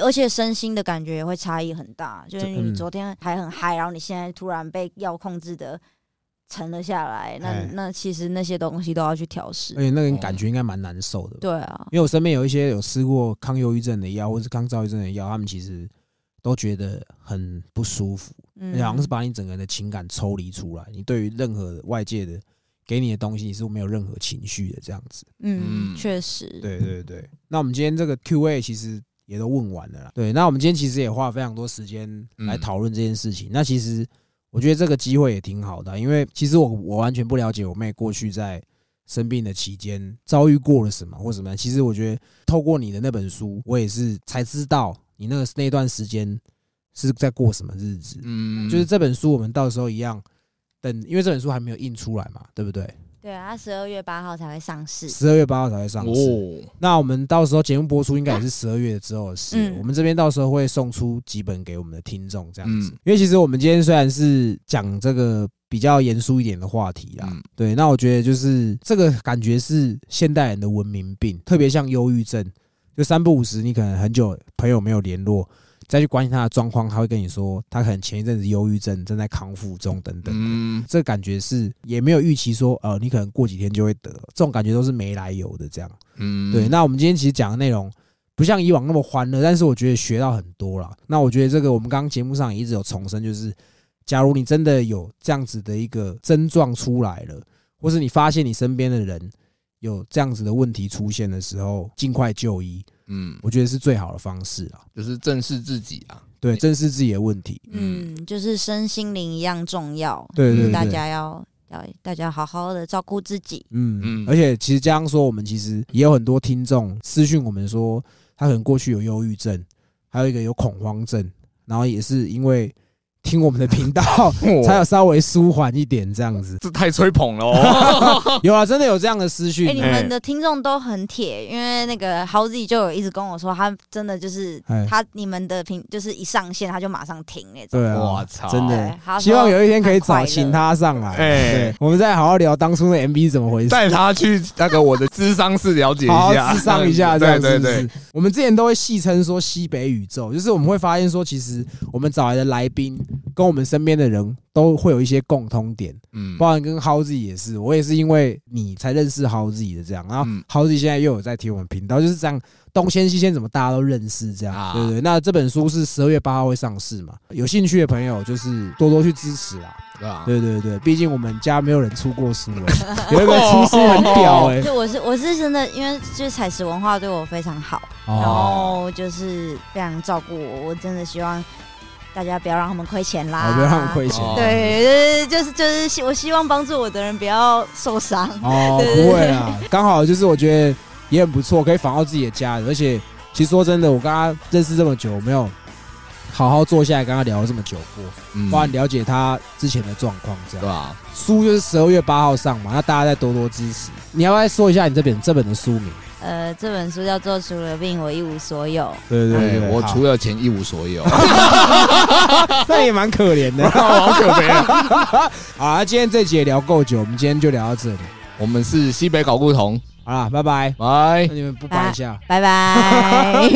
而且身心的感觉也会差异很大。就是你昨天还很嗨，然后你现在突然被药控制的沉了下来，那哎。那其实那些东西都要去调试。而。且那个感觉应该蛮难受的。对啊，因为我身边有一些有吃过抗忧郁症的药或是抗躁郁症的药，他们其实都觉得很不舒服，而且好像是嗯，把你整个人的情感抽离出来，你对于任何外界的给你的东西，你是没有任何情绪的这样子。嗯，嗯确实，对对对，那我们今天这个 Q&A 其实也都问完了啦。对，那我们今天其实也花了非常多时间来嗯讨论这件事情。那其实我觉得这个机会也挺好的啊，因为其实我我完全不了解我妹过去在生病的期间遭遇过了什么或怎么样。其实我觉得透过你的那本书，我也是才知道你那个那段时间是在过什么日子。嗯，就是这本书，我们到时候一样等，因为这本书还没有印出来嘛，对不对？对啊，它十二月八号才会上市。十二月八号才会上市。哦，那我们到时候节目播出应该也是十二月之后的事。嗯我们这边到时候会送出几本给我们的听众，这样子。嗯因为其实我们今天虽然是讲这个比较严肃一点的话题啦，嗯对，那我觉得就是这个感觉是现代人的文明病，特别像忧郁症，就三不五时你可能很久朋友没有联络。再去关心他的状况，他会跟你说，他可能前一阵子忧郁症正在康复中，等等。嗯，这感觉是也没有预期说，呃，你可能过几天就会得，这种感觉都是没来由的这样。嗯，对，那我们今天其实讲的内容不像以往那么欢乐，但是我觉得学到很多了。那我觉得这个我们刚刚节目上也一直有重申，就是假如你真的有这样子的一个症状出来了，或是你发现你身边的人有这样子的问题出现的时候，尽快就医，嗯，我觉得是最好的方式啊。就是正视自己啊。对，正视自己的问题。嗯，就是身心灵一样重要。对大家要要大家好好的照顾自己。嗯嗯而且其实这样说，我们其实也有很多听众私讯我们说，他可能过去有忧郁症，还有一个有恐慌症，然后也是因为听我们的频道，才有稍微舒缓一点这样子。这太吹捧了哦。有啊，真的有这样的私讯哎、你欸。们的听众都很铁，因为那个豪子就有一直跟我说，他真的就是哎他你们的频就是一上线他就马上停那种。对啊，我操真的希望有一天可以找请他上来，哎对，我们再好好聊当初的 MV 是怎么回事。带他去那个我的智商室了解一下，智商一下，这样对对对？我们之前都会戏称说西北宇宙，就是我们会发现说，其实我们找来的来宾跟我们身边的人都会有一些共通点，嗯，包含跟自己也是，我也是因为你才认识自己的这样，然后嗯 How 自己现在又有在听我们频道，就是这样东先西先，怎么大家都认识这样，啊对不对？那这本书是十二月八号会上市嘛？有兴趣的朋友就是多多去支持啊。对吧？对对对，毕竟我们家没有人出过书哎，有一个出书很屌哎，就我是我是真的，因为就是彩石文化对我非常好，然哦，后就是非常照顾我，我真的希望大家不要让他们亏钱啦，好不要让他们亏钱。哦对，就是就是希我希望帮助我的人不要受伤。哦，对不会啊，刚好就是我觉得也很不错，可以访到自己的家人，而且其实说真的，我跟他认识这么久，我没有好好坐下来跟他聊了这么久过，嗯包含了解他之前的状况这样。对吧？书就是十二月八号上嘛，那大家再多多支持。你要不要说一下你这本这本的书名？呃，这本书叫做《除了病我一无所有》。对对，我除了钱一无所有，那也蛮可怜的。好可怜啊！好，啊今天这集也聊够久，我们今天就聊到这里。我们是西北搞不同，好啦，拜拜。拜那。你们不拜一下？拜拜。